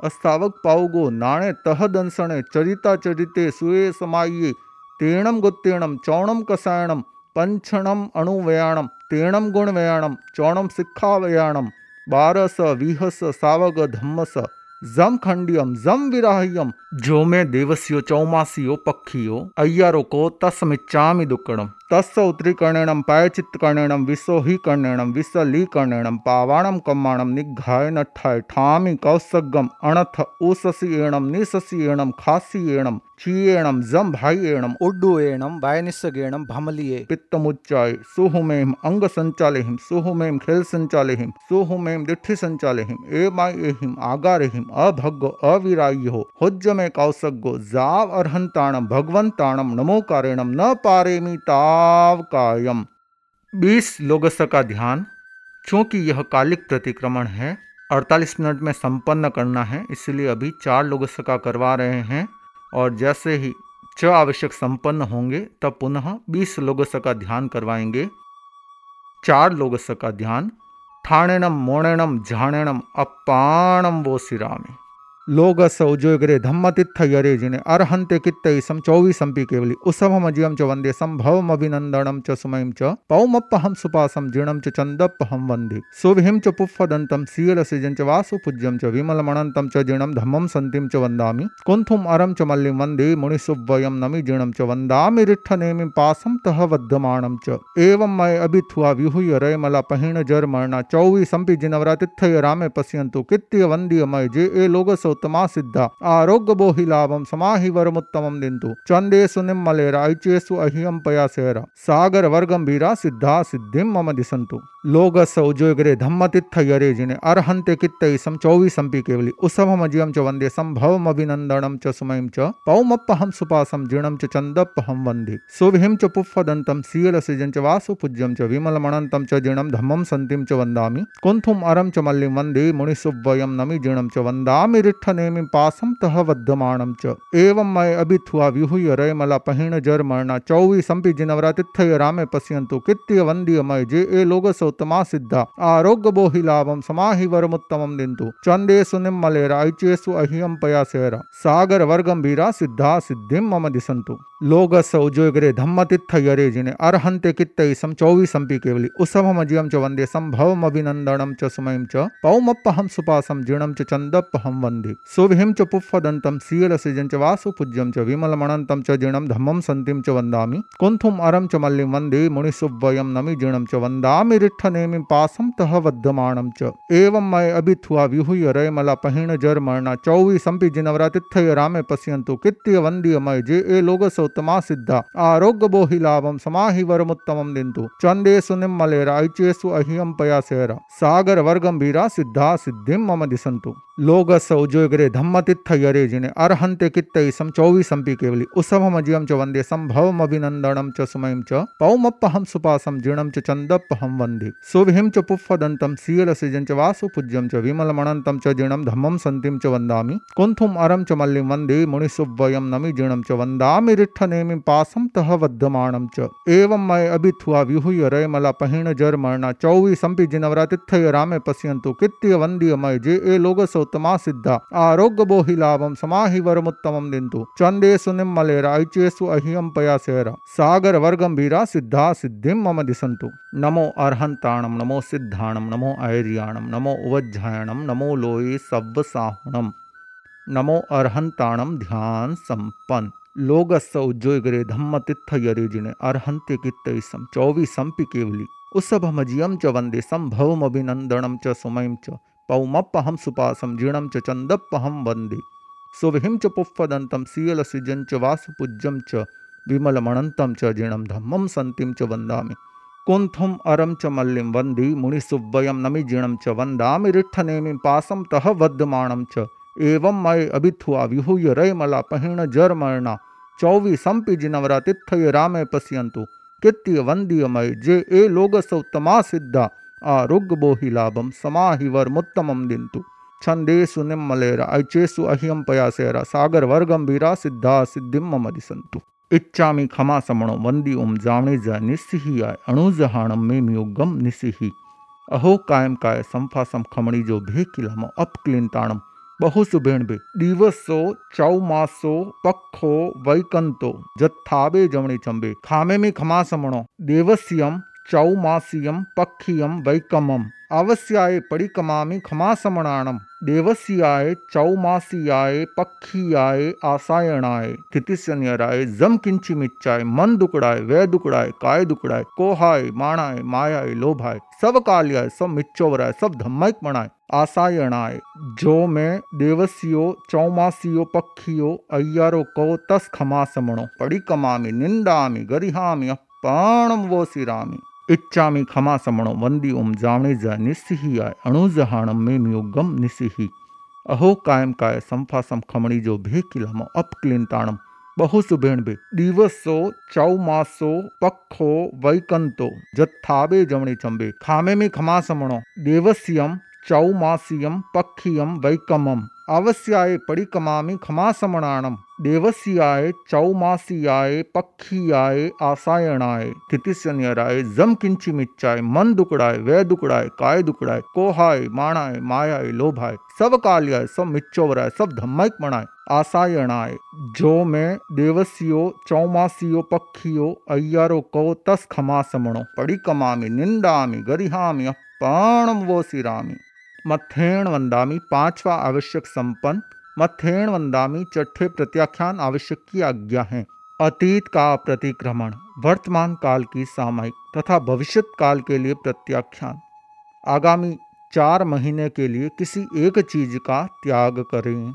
अस्तावक पाउगो, नाणे तह दंसणे चरिता, चरिते सुए समाये तेणम गुत्तेणम चौणम कसायणम पंचणम अणुवयाणम तेणम गुणवयाणम चौणम सिक्खावयाणम बारस, विहस, सावग, धम्मस जम खंडियम जम विराह्यम। जो मैं देवस्यो चौमासियो पक्षियो अय्यारो को तस्मिच्चामि दुक्कड़म तस्स उत्तरीकर्णेणम पायचित्तकर्णेणम विसोहीकर्णेणम विसलीकर्णेणम पावाणम कम्माणम नठाय ठामि कौसगम अणथ ऊससी एणम निससी एणम खासी एणम चीएणम जम भाई एणम उड्डुएणं वायनिस्सगेणं भमलिये पित्तमुच्चाय सुहुमेम अंग संचालेहिम सुहुमेम खेल संचालेहिम सुहुमेम दिठि संचालेहिम ए माय एहिम आगारेहिम अभग्गो हुज्ज में कौसग्गो जाव अर्हंताणम भगवंताणम नमोकारेणम न पारेमी ताव कायम। बीस लोगस का ध्यान, चूँकि यह कालिक प्रतिक्रमण है 48 मिनट में संपन्न करना है, इसलिए अभी चार लोगस का करवा रहे हैं, और जैसे ही च आवश्यक संपन्न होंगे, तब पुनः बीस लोगस का ध्यान करवाएँगे। चार लोगस का ध्यान ठाणेणम मोणेणम झाणेणम अपाणम वो सिरामी। लोगस उजोगरे धम्मतित्थ यरे जिने अर्हन्ते कित्तै सम चौवीसंपि केवली उसभमजियम च वंदे संभवम अभिनंदनम च सुमयम च पौमप्पहम सुपासम जीणम च चंदप्पहम वंदे। सुभिम च पुफ्फदंतम सीलसिजं च वासुपूज्यम च विमलमणंतम च जीणम धम्मम संतिम च वन्दामि। कुंथुम अरम च मल्लिम वंदे मुनिसुव्वयम नमि जीणम च वन्दामि रिठ्ठनेमि पासम तह वद्धमाणम च। अभिथुआ विहुय रयमला पहिण जर मरणा चौवीसंपि जिनवरातिथय रामे पश्यन्तु कित्य वन्दीय मय जे ए लोगस उत्तमा सिद्धा आरोग्य बोहि लाभम समाहि वरमुत्तमम दिंतु चंदेसु निम्मलेर ऐचेसु अहियम पयासेर सागर वर्गंभीरा सिद्धा सिद्धिम मम दिसंतु लोगस उजोगरे धम्मतित्थ यरे जिने अर्हन्ते कित्तै सम चौवीसंपि केवली उसभमजियम च वंदे संभवम अभिनंदनम च सुमयम च पौमप्पहम सुपासम जीणम च चंदप्पहम वंदे सुभिम च पुफ्फदंतम सीलसिजं च वासुपूज्यम च विमलमणंतम च संतिम च वन्दामि कुंथुम अरम च मल्लिम वंदे मुनिसुव्वयम नमि जीणम च वन्दामि रिठ्ठनेमि पासम तह वद्धमाणम च। एवं मैं अभिथुआ विहूय रयमला पहिण जर मरणा जिनवरा तिथय रामे पश्यन्तु। कृत्य वंद्य मय जे ए उत्तमा सिद्धा। आरोग्य बोहि लाभम समाहि वरमुत्तमम दिंतु चंदेसु निम्मलेरा ऐचेसु अहियम पयासेर। सागर वर्गंभीरा सिद्धा सिद्धिम मम दिसंतु लोगसौ जोगरे धम्मतीर्थ यरे जिने अर्हन्ते कित्तैसं चौवीसंपि केवली उसभमजियं च वंदे सम्भवमभिनन्दनं च सुमयं च पौमप्पहं सुपासं जीर्णं च चन्दप्पहं वंदे। सुभिं च पुफ्फदन्तं सीयलसिजं च वासुपूज्यं च विमलमणन्तं च जीर्णं धम्मं सन्तिं च वन्दामि। कुन्थुम् अरं च मल्लिं वंदे मुनिसुव्वयं नमि जीर्णं च वन्दामि रिट्ठनेमिं पासं तः वद्धमाणं च। एवं मय अभिथुआ विहुय मरणा चौवीसंपि जिनवरातिथय रामे पश्यन्तु कित्य वन्द्यमय जे ए लोगसौ उत्तमा सिद्धा आरोग्य बोहि लाभम समाहि वरमुत्तमम दिंतु चंदेसु निम्मलेरा ऐचेसु अहियम पयासेरा सागर वर्गंभीरा सिद्धा सिद्धिम मम दिसंतु लोगसौ जोगरे धम्मतीर्थ यरे जिने अर्हन्ते कित्तैसं चौवीसंपि केवली उसभमजियं च वंदे सम्भवमभिनन्दनं च सुमयं च पौमप्पहं सुपासं जीर्णं च चन्दप्पहं वंदे सुभिं च पुफ्फदन्तं सीयलसिजं च वासुपूज्यं च विमलमणन्तं च जीर्णं धम्मं सन्तिं च वन्दामि कुन्थुम् अरं च मल्लिं वंदे मुनिसुव्वयं नमि जीर्णं च वन्दामि रिट्ठनेमि पासं तः वद्धमाणं च। एवं मय अभिथुआ विहुय रयमला पहिण जर मरणा चौवीसंपि जिनवरातिथय रामे पश्यन्तु कित्य वन्द्यमय जे ए उत्तमा सिद्धा। आरोग्य बोहि लाभम समाहि दिंतु। चंदेसु निम्मलेरा ऐचेसु अहियम पयासेरा। सागर वर्गंभीरा सिद्धा सिद्धिम मम दिसंतु नमो अर्हंताणम नमो सिद्धाणम नमो ऐर्याणम नमो उवज्जायणम नमो लोये सव्वसाहुणम नमो अर्हंताणम ध्यान संपन्न लोगस्सौ जोगरे धम्मतिथ यरेजिने अर्हन्ते कित्तैसं चौवीसंपि केवली। उसभमजियं च वंदे सम्भवमभिनन्दनं च सुमयं च पौमप्पहं सुपासं जीर्णं च चन्दप्पहं वंदे। सुभिं च पुफ्फदन्तं सीयलसिजं च वासुपूज्यं च विमलमणन्तं च जीर्णं धम्मं सन्तिं च वन्दामि। कुन्थुम् अरं च मल्लिं वंदे मुनिसुव्वयं नमि जीर्णं च वन्दामि। रिट्ठनेमिं पासं तह वद्यमाणं च एवं मय अभिथुआ विहूय रयमला पहिण जरमर्णा चौवीसंपि जिनवरातिथय रामे पश्यन्तु कित्य वन्द्यमय जे ए लोगसौत्तमा सिद्धा, आ आरोग्य लाभम समाहिवर मुत्तमम दिंतु। छंदेशु निम्मलेरा ऐचेसु अहियम पयासेरा सागर वर्गंभीरा सिद्धा सिद्धिम मम दिसंतु इच्छामि खमा समणो, वंदी ओम जावणे जा आय अणुजहाणम में मियोगम निसिही अहो कायम काय संफासम खमणी जो भे किलामो अपक्लिंताणम बहु भी दिवसो, चौमासो पखो वैकंतो जत्थाबे जमणे चंबे खामे में खमा समणो देवस्यम चौमासियम पक्षियम वैकमम अवश्याय परिकमामि खमासमणाणम देवस्याय, चौमासियाय पक्षियाय आसायणाय स्थितिशन्यराय जम किंची मिच्चाय मन दुकड़ाय वै दुकड़ाय काय दुकड़ाय कोहाय, माणाय, मायाय, लोभाय सब काल्याय सब मिच्चोवराय सब धम्मक मणाय आसायणाय जो मैं देवसियो, चौमासियो पक्षियो अय्यारो, को तस खमासमणो परिकमामि निंदामि, गरिहामि अपाणम वो सिरामि इच्छामि क्षमा समण वंदी ओम जावणे जा निस्सिही आय अणुजहाणम में मियोगम निसिही अहो कायम काय संफासम खमणी जो भे किलामो अपक्लिंताणम बहु सुभेण बे, दिवसो, चौमासो पखो वैकंतो जत्थाबे जमणे चंबे, खामे में खमा समणो, देवस्यम चौमासियम पक्षियम वैकमम अवश्याय परिकमामि खमासमणाणम देवस्याय चौमासियाय पक्षियाय आसायणाय। स्थितिशन्यराय जम किंची मिच्चाय मन दुकड़ाय वै दुकड़ाय काय दुकड़ाय कोहाय, माणाय, मायाय, लोभाय। सब काल्याय सब मिच्चोवराय सब धम्मक मणाय आसायणाय। जो मैं देवसियो, चौमासियो पक्षियो अय्यारो, को तस खमासमणो परिकमामि निंदामि गरिहामि अपाणम वो सिरामि मथेण वंदामी पांचवा आवश्यक संपन्न मथेण वंदामी चट्ठे प्रत्याख्यान आवश्यक की आज्ञा है। अतीत का प्रतिक्रमण, वर्तमान काल की सामयिक तथा भविष्य काल के लिए प्रत्याख्यान। आगामी चार महीने के लिए किसी एक चीज़ का त्याग करें।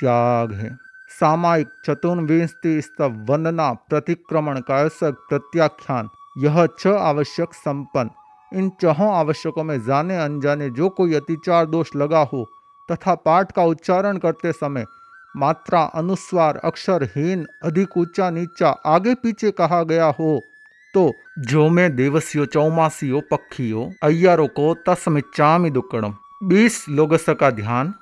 त्याग है। सामायिक चतुर्विंशति स्तव वंदना प्रतिक्रमण का प्रत्याख्यान। यह छ आवश्यक संपन्न इन चौहों आवश्यकों में जाने, अनजाने जो कोई अतिचार दोष लगा हो तथा पाठ का उच्चारण करते समय मात्रा, अनुस्वार अक्षरहीन अधिक ऊँचा, नीचा, आगे पीछे कहा गया हो तो जो मैं देवसियो, चौमासियो, पक्षियों अयरों को तस्मिचामी दुक्कड़म बीस लोगस का ध्यान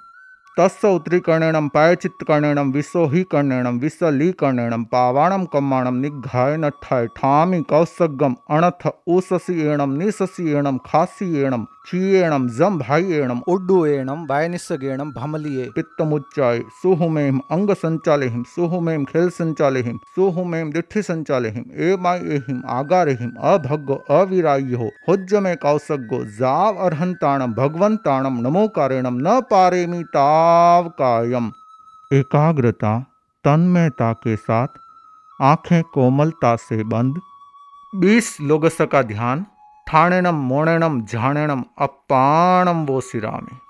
तस्य उत्तरीकर्णेणं पायचित्तकर्णेणं विशोहीकर्णेणं विशलीकर्णेणं पावाणं कम्माणं निघाय नठाय ठामि कौसगम अणथ ऊससीयेणं निससीयेणं खासीयेणं क्षीयेणं जम भाईयेणं उड्डुएणं वायनिस्सगेणं भमलिये पित्तमुच्चाय सुहुमेम अंग संचालेहिम सुहुमेम खेल संचालेहिम सुहुमेम दिठि संचालेहिम एमाय एहिम आगारेहिम अभग्गो अविरायो हुज्जमे कौसग्गो, जाव अर्हंताणम भगवंताणम नमोकारेणम न पारेमी ताव कायम एकाग्रता, तन्मयता के साथ आँखें कोमलता से बंद। बीस लोगस का ध्यान ठाणेणम मोणेणम झाणेणम अपाणम वो सिरामे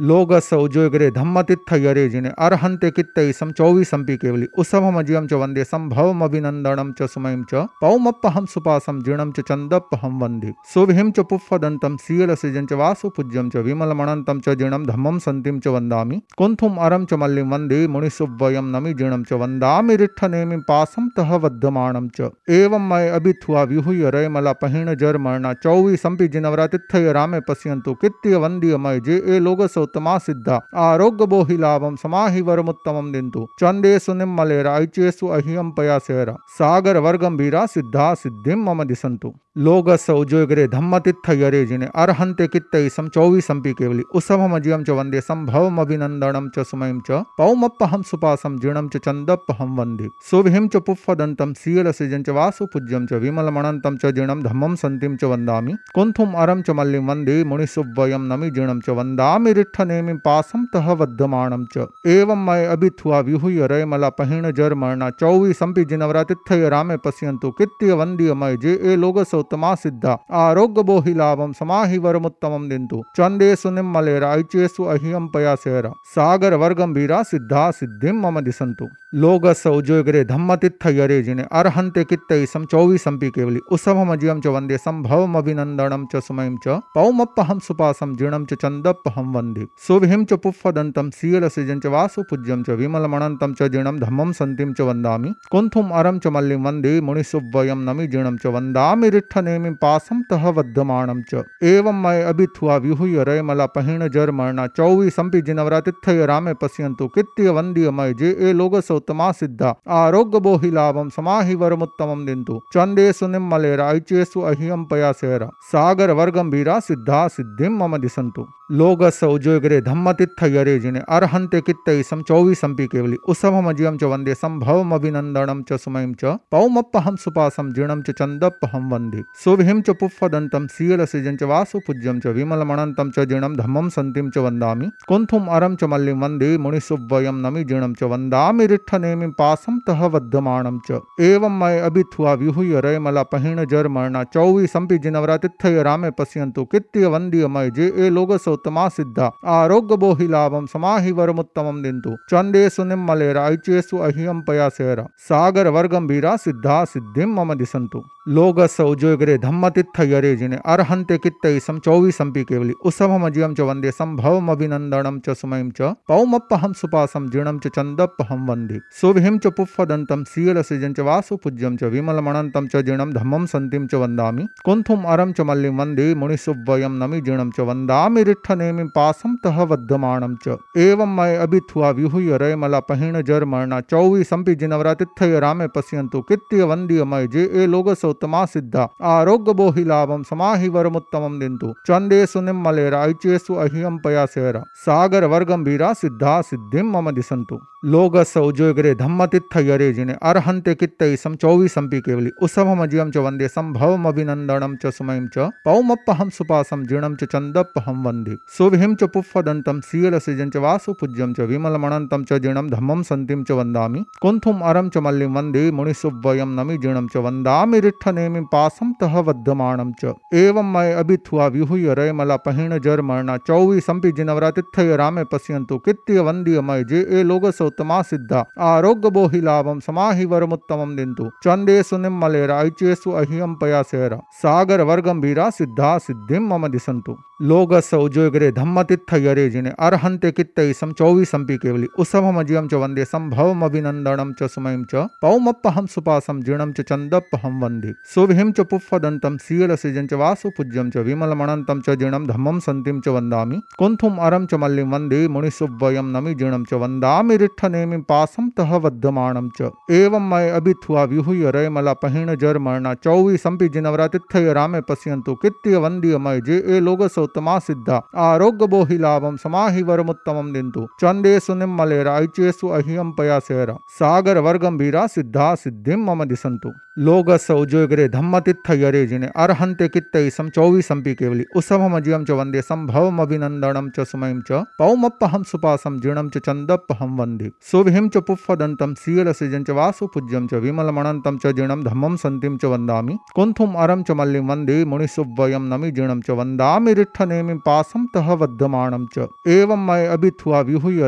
लोगस उज्जोगरे धम्मतित्थ यरेजिने अर्हन्ते कित्तैसं चौवीसंपि केवलि उसभमजियं च वंदे सम्भवम् अभिनन्दनं च सुमयं च पौमप्पहं सुपासं जीर्णं च चन्दप्पहं वंदे। सुभिं च पुफ्फदन्तं सीयलसिजं च वासुपूज्यं च विमलमणन्तं च जीर्णं धम्मं सन्तिं च वन्दामि। कुन्थुम् अरं च मल्लिं वंदे मुनिसुव्वयं नमि जीर्णं च वन्दामि रिट्ठनेमिं पासं तः वद्धमाणं च। एवं मय अभिथुआ विहुय मरणा चौवीसंपि जिनवरातिथय रामे पश्यन्तु कित्य वन्दीय मय जे ए लोगसौ ఉత్తమా సిద్ధ ఆరోగ్యబోహి లాభం సమాహి వరముత్తమం దింతు చందేసు నిమ్మలేర ఐచేసు అహియం పయాసేర సాగర వర్గంభీరా సిద్ధా సిద్ధిం మమ దిశంతు लोगस उज्जोगरे धम्मतित्थ यरे जिने अर्हन्ते कित्तैसं चौवीसंपि केवलि उसभमजियं च वंदे सम्भवम् अभिनन्दनं च सुमयं च पौमप्पहं सुपासं जीर्णं च चन्दप्पहं वंदे सुभिं च पुफ्फदन्तं सीयलसिजं च वासुपूज्यं च विमलमणन्तं च जीर्णं धम्मं सन्तिं च वन्दामि कुन्थुम् अरं च मल्लिं वंदे मुनिसुव्वयं नमि जीर्णं च वन्दामि रिट्ठनेमिं पासं तः वद्धमाणं च एवं मय अभिथुआ विहुय जर मरणा चौवीसंपि जिनवरातिथय रामे पश्यन्तु कित्य वन्दीय मय जे ए लोगसौ गौतमा सिद्धा आरोग्य बोहि लाभम समाहि वरमुत्तम दिंतु चंदेशु निम्मले रायचेशु अहियम पयासेर सागर वर्गम वीरा सिद्धा सिद्धि मम दिसंतु लोग उज्योगरे धम्म तिथ यरे जिने अर्हंते कित्तई सम चौवी संपी केवली उसभम जियम च वंदे संभवम अभिनंदनम च सुमयम च पौमप्पहम सुपासम जीर्णम च चंदप्पहम वंदे सुभिम च पुफदंतम सीयल सिजन च वासु पूज्यम च विमलमणंतम च जीर्णम धम्मम संतिम च वंदामि कुंथुम अरम च मल्लिम वंदे मुनिसुब्वयम नमि जीर्णम च वंदामि रिठ नेमि पासम तह वद्धमाणम च। एवं मैं अभिथुआ विहूय रयमला पहिण जरमणा चौवी जिनवरा तिथय रामे पश्यंतु कित्य वंदीय मय जे ए लोग सौतमा सिद्धा। आरोग्य बोहि लाभम समाहि वरमुत्तमम दिंतु चंदेसु निम्मलेरा ऐचेसु अहियम पयासेरा। सागर वर्गम सिद्धा सिद्धिम मम दिसंतु धम्मतित्थ यरे जिने अर्हन्ते कित्तैसं चौवीसंपि केवलि उसभमजियं च वंदे सम्भवम् अभिनन्दनं च सुमयं च पौमप्पहं सुपासं जीर्णं च चन्दप्पहं वंदे। सुभिं च पुफ्फदन्तं सीयलसिजं च वासुपूज्यं च विमलमणन्तं च जीर्णं धम्मं सन्तिं च वन्दामि। कुन्थुम् अरं च मल्लिं वंदे मुनिसुव्वयं नमि जीर्णं च वन्दामि रिट्ठनेमिं पासं तः वद्धमाणं च। एवं मय अभिथुआ विहुय रयमला पहिण जर मरणा चौवीसंपि जिनवरातिथय रामे पश्यन्तु कित्य मय जे ए लोगसौ उत्तमा सिद्धा आरोग्य बोहि लाभम समाहि वरमुत्तम दिंतु चंदेशु निम्मलेरा ऐचेशु अहियम पयासेरा सागर वर्गम वीरा सिद्धा सिद्धि मम दिसंतु लोगस उज्योगरे धम्मतिथ यरे जिने अर्हन्ते कित्तैसम चौवीसंपि केवली उसमम जियम च वंदे संभवम अभिनंदनम च सुमयम च पौमप्पहम सुपासम जीर्णम च चंदप्पहम वंदे सुभिम च पुफ्फदंतम सीलसिजं च वासुपूज्यं च विमलमणन्तं च जीर्णं धम्मं सन्तिं च वन्दामि कुन्थुम् अरं च मल्लिं वंदे मुनिसुव्वयं नमि जीर्णं च वन्दामि नेमि पासम तह वद्धमाणम च। एवं मैं अभिथुआ विहूय रयमला पहीण जर मरणा चौवीसंपि जिनवरा तिथय रामे पश्यंतु कृत्य वंद्य मय जे ए लोग सिद्धा। आरोग्य बोहि लाभम समाहि वरमुत्तमम दिंतु। चंदेसु निम्मलेरा ऐचेसु अहियम पया सेरा सागर वर्गम सिद्धा सिद्धिम मम दिसंतु लोगस उज्जोग्रे धम्मतिथ यरे जिने अर्हंते कित्तई सम चौवी संपी केवली। उसम मजियम च वंदे संभव अभिनंदनम च सुमयम च पौमप हम सुपासम जिणम च चंदप हम वंदे सुविहिम च पुफ दंतम सील सृजन च वासु पूज्यम च विमल मणंत च धम्म सतीम संतिम च वंदा कुंथुम अरम च मल्लि वंदे मुनि सुव्ययम नमी जीणम च वंदम रिठ नेमी पास तह वध्यमाणम च। एवं मय अभिथुआ विहुय रय मला पहिण जर मरणा चौवी संपी जिनवरा तिथय रा पश्यंत कित्य वंद्य मय जे ए लोगस लोकसौतमा सिद्धा आरोग्य बोहि लाभम समाहि वरमुत्तमम दिंतु चंदेशु निम्मलेरा ऐचेसु अहियम पयासेरा सागर वर्गंभीरा सिद्धा सिद्धिम मम दिसंतु लोगस उज्जोगरे धम्मतित्थयरे जिने अर्हन्ते कित्तैसं चौवीसंपि केवली उसभमजियं च वंदे सम्भवम अभिनन्दनं च सुमयं च पौमप्पहं सुपासं जीर्णं च चन्दप्पहं वंदे सुभिं च पुफ्फदन्तं सीयलसिजं च वासुपूज्यं च विमलमणन्तं च जीर्णं धम्मं सन्तिं च वन्दामि कुन्थुम् अरं च मल्लिं वंदे मुनिसुव्वयं नमि जीर्णं च रिट्ठनेमिं पासं तह वद्धमाणं च। एवं मय अभिथुआ विहूय रयमला पहिण जर मरणा जिनवरा जिनवरातिथय रामे पश्यन्तु। कित्य वन्दीय मय जे ए लोगसौ सौतमा सिद्धा। आरोग्य बोहि लाभम समाहि वरमुत्तमम दिंतु चंदेशु निम्मलेरा ऐचेसु अहियम पयासेरा सागर वर्गंभीरा सिद्धा सिद्धिम मम दिसंतु लोगस उज्जोगरे धम्मतित्थयरे जिने अर्हन्ते कित्तैसं चौवीसंपि केवली उसभमजियं च वंदे सम्भवम अभिनन्दनं च सुमयं च पौमप्पहं सुपासं जीर्णं च चन्दप्पहं वंदे। सुभिं च पुफ्फदन्तं सीयलसिजं च वासुपूज्यं च विमलमणन्तं च जीर्णं धम्मं सन्तिं च वन्दामि। कुन्थुम् अरं च मल्लिं वंदे मुनिसुव्वयं नमि जीर्णं च वन्दामि रिट्ठनेमि पासं तः वद्धमाणं च। एवं मय अभिथुआ विहुय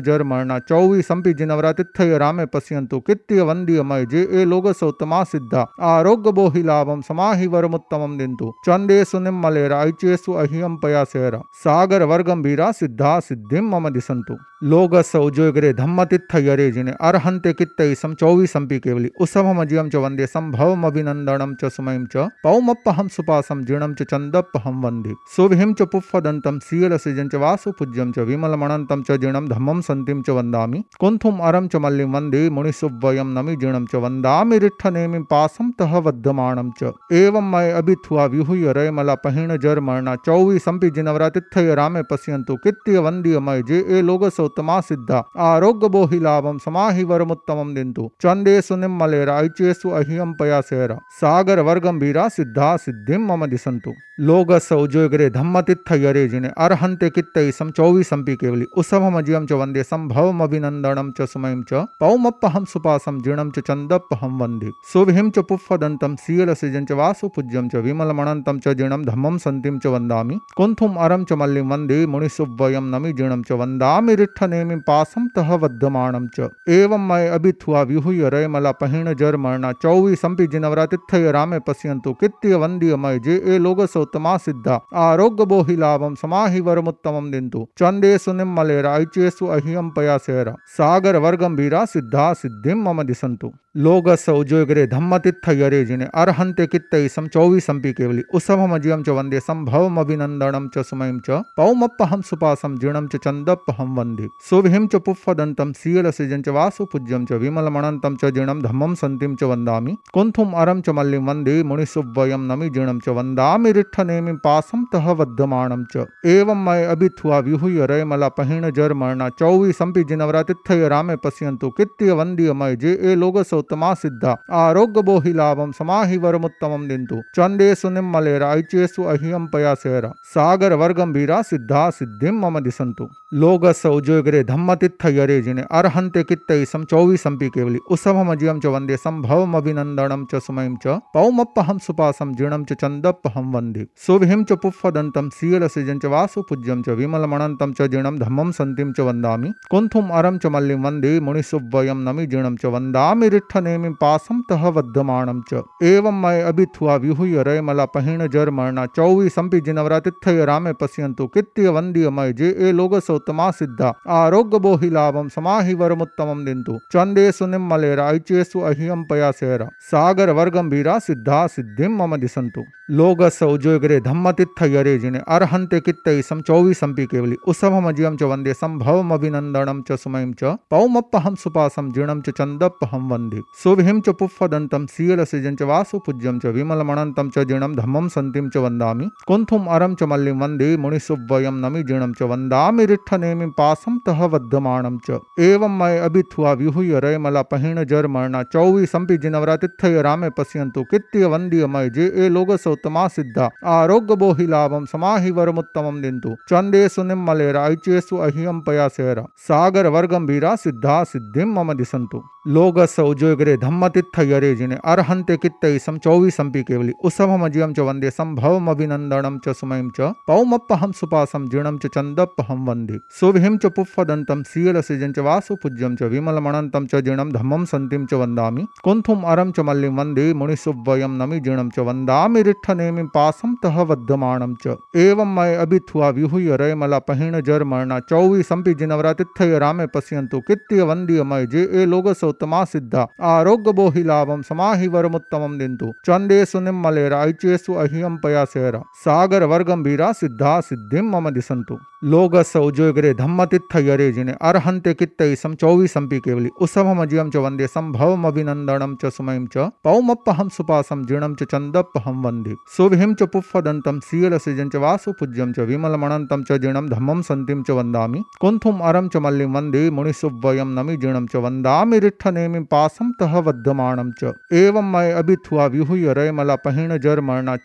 जर मरणा चौवीसंपि जिनवरातिथय रामे पश्यन्तु कित्य वन्दीय मय जे ए लोगसौ उत्तमा सिद्धा आरोग्य बोहि लाभम समाहि वरमुत्तमम दिंतु चंदेसु निम्मलेरा ऐचेसु अहियम पयासेरा सागर वर्गंभीरा सिद्धा सिद्धिम मम दिसंतु लोगस उज्जोगरे धम्मतित्थयरे जिने अर्हन्ते कित्तैसं चौवीसंपि केवली उसभमजियं च वंदे सम्भवम अभिनन्दनं च सुमयं च पौमप्पहं सुपासं जीर्णं च चन्दप्पहं वंदे सुभिं च पुफ्फदन्तं सीयलसिजं च वासुपूज्यं च विमलमणन्तं च जीर्णं धम्मं सन्तिं च वन्दामि कुन्थुम् अरं च मल्लिं वंदे मुनिसुव्वयं नमि जीर्णं च वन्दामि रिट्ठनेमि पासं तः वद्धमाणं च। एवं मय अभिथुआ विहुय रयमला पहिण जर मरणा चौवीसंपि जिनवरातिथय रामे पश्यन्तु। कित्य वन्दीय मय जे ए लोगसौ उत्तमा सिद्धा। आरोग्य बोहि लाभम समाहि वरमुत्तमम दिंतु चंदेसु निम्मलेरा ऐचेसु अहियम पयासेरा। सागर वर्गंभीरा सिद्धा सिद्धिम मम दिसंतु लोगस उज्जोगरे धम्मतित्थयरे जिने अर्हन्ते कित्तैसं चौवीसंपि केवली। उसभमजियं च वंदे सम्भवम अभिनन्दनं च सुमयं च। पौमप्पहं सुपासं जीर्णं च चन्दप्पहं वंदे। सुभिं च पुफ्फदन्तं सीयलसिजं च वासुपूज्यं च विमलमणन्तं च जीर्णं धम्मं सन्तिं च वन्दामि। कुन्थुम् अरं च मल्लिं वंदे, मुनिसुव्वयं नमि जीर्णं च वन्दामि, रिट्ठनेमिं पासं तः वद्धमाणं च। एवं मय अभिथुआ विहुय रयमला पहिण जर मरणा चौवीसंपि जिनवरातिथय रामे पश्यन्तु, कित्य वन्दीय मय जे ए लोगसौ उत्तमा सिद्धा। आरोग्य बोहि लाभम समाहि वरमुत्तमम दिंतु चंदेसु निम्मलेरा ऐचेसु अहियम पयासेरा। सागर वर्गंभीरा सिद्धा सिद्धिम मम दिसंतु लोगस उज्जोगरे धम्मतित्थयरे जिने अर्हन्ते कित्तैसं चौवीसंपि केवली। उसभमजियं च वंदे सम्भवम अभिनंदनम च सुमयं च। पौमप्पहं सुपासं जीर्णं च चन्दप्पहं वंदे सुभिं च पुफ्फदन्तं सीयलसिजं च वासुपूज्यं च विमलमणन्तं च जीर्णं धम्मं सन्तिं च वन्दामि। कुन्थुम् अरं च मल्लिं वंदे मुनिसुव्वयं नमि जीर्णं च वन्दामि रिट्ठनेमि पासं तः वद्धमाणं च। एवं मय अभिथुआ विहुय रयमला पहिण जर मरणा चौवीसंपि जिनवरातिथय रामे पश्यन्तु। कित्य वन्दीय मय जे ए लोगसौ उत्तमा सिद्धा आरोग्य बोहि लाभम समाहि वरमुत्तमम दिंतु चंदेसु निम्मलेरा ऐचेसु अहियम पयासेरा सागर वर्गंभीरा सिद्धा सिद्धिम मम दिसंतु लोगस उज्जोगरे धम्मतित्थयरे जिने अर्हन्ते कित्तैसं चौवीसंपि केवली उसभमजियं च वंदे सम्भवम अभिनन्दनं च सुमयं च पौमप्पहं सुपासं जीर्णं च चन्दप्पहं वंदे सुभिं च पुफ्फदन्तं सीयलसिजं च वासुपूज्यं च विमलमणन्तं च जीर्णं धम्मं सन्तिं च वन्दामि कुन्थुम् अरं च मल्लिं वंदे मुनिसुव्वयं नमि जीर्णं च वन्दामि रिट्ठनेमि पासं तः वद्धमाणं च। एवं मय अभिथुआ विहुय रयमला पहिण जर मरणा चौवीसंपि जिनवरातिथय रामे पश्यन्तु। कित्य वन्दीय मय जे ए लोगसौ उत्तमा सिद्धा। आरोग्य बोहि लाभम समाहि वरमुत्तमम दिंतु चंदेसु निम्मलेरा ऐचेसु अहियम पयासेरा। सागर वर्गंभीरा सिद्धा सिद्धिम मम दिसंतु लोगस उज्जोगरे धम्मतित्थयरे जिने अर्हन्ते कित्तैसं चौवीसंपि केवली। उसभमजियं च वंदे सम्भवम अभिनन्दनं च सुमयं च। पौमप्पहं सुपासं जीर्णं च चन्दप्पहं वंदे। सुभिं च पुफ्फदन्तं सीयलसिजं च वासुपूज्यं च विमलमणन्तं च जीर्णं धम्मं सन्तिं च वन्दामि। कुन्थुम् अरं च मल्लिं वंदे मुनिसुव्वयं नमि जीर्णं च वन्दामि रिट्ठनेमि पासं तः वद्धमाणं च। एवं मय अभिथुआ विहुय रयमला पहिण जर मरणा चौवीसंपि जिनवरातिथय रामे पश्यन्तु कित्य वन्दीय मय जे ए लोगसौ उत्तमा सिद्धा। आरोग्य बोहि लाभम समाहि वरमुत्तमम दिंतु चंदेसु निम्मलेरा ऐचेसु अहियम पयासेरा। सागर वर्गंभीरा सिद्धा सिद्धिम मम दिसंतु लोगस उज्जोग सौजोग्रे धम्मतित्थयरे जिने अर्हन्ते कित्तैसं चौवीसंपि केवलि उसभमजियं च वंदे सम्भवमभिनन्दनं च सुमयं च पौमप्पहं सुपासं जीर्णं च चन्दप्पहं वंदे सुभिं च पुफ्फदन्तं सीयलसिजं च वासुपूज्यं च विमलमणन्तं च जीर्णं धम्मं सन्तिं च वन्दामि कुन्थुम् अरं च मल्लिं वंदे मुनिसुव्वयं नमि जीर्णं च वन्दामि रिट्ठनेमिं पासं तः वद्धमाणं च एवं मय अभिथुआ विहुय रयमला पहिण जर मरणा चौवीसंपि जिनवरातिथय रामे पश्यन्तु कित्य वन्द्यमय जे ए लोग सौतमा सिद्धा आरोग्य बोहि लाभम समाहि वरमुत्तमं दिन्तु चन्देषु निम्मलेरा ऐचेषु अह्यं पयासेरा। सागर वर्गंभीरा सिद्धा सिद्धिं मम दिसन्तु। लोग सौजोग्रे धम्मतित्थयरे जिने अर्हन्ते कित्तैसं चौवीसंपि केवलि। उसभमजियं च वंदे सम्भवमभिनन्दनं च सुमयं च। पौमप्पहं सुपासं जीर्णं च चन्दप्पहं वंदे। सुभिं च पुफ्फदन्तं सीयलसिजं च वासुपूज्यं च, विमलमणन्तं च जीर्णं, धम्मं सन्तिं च वन्दामि। कुन्थुम् अरं च मल्लिं वंदे, मुनिसुव्वयं नमि जीर्णं च वन्दामि। रिट्ठनेमिं पासं तः वद्धमाणं च। एवं मय अभिथुआ विहुय रयमला पहिण जर मरणा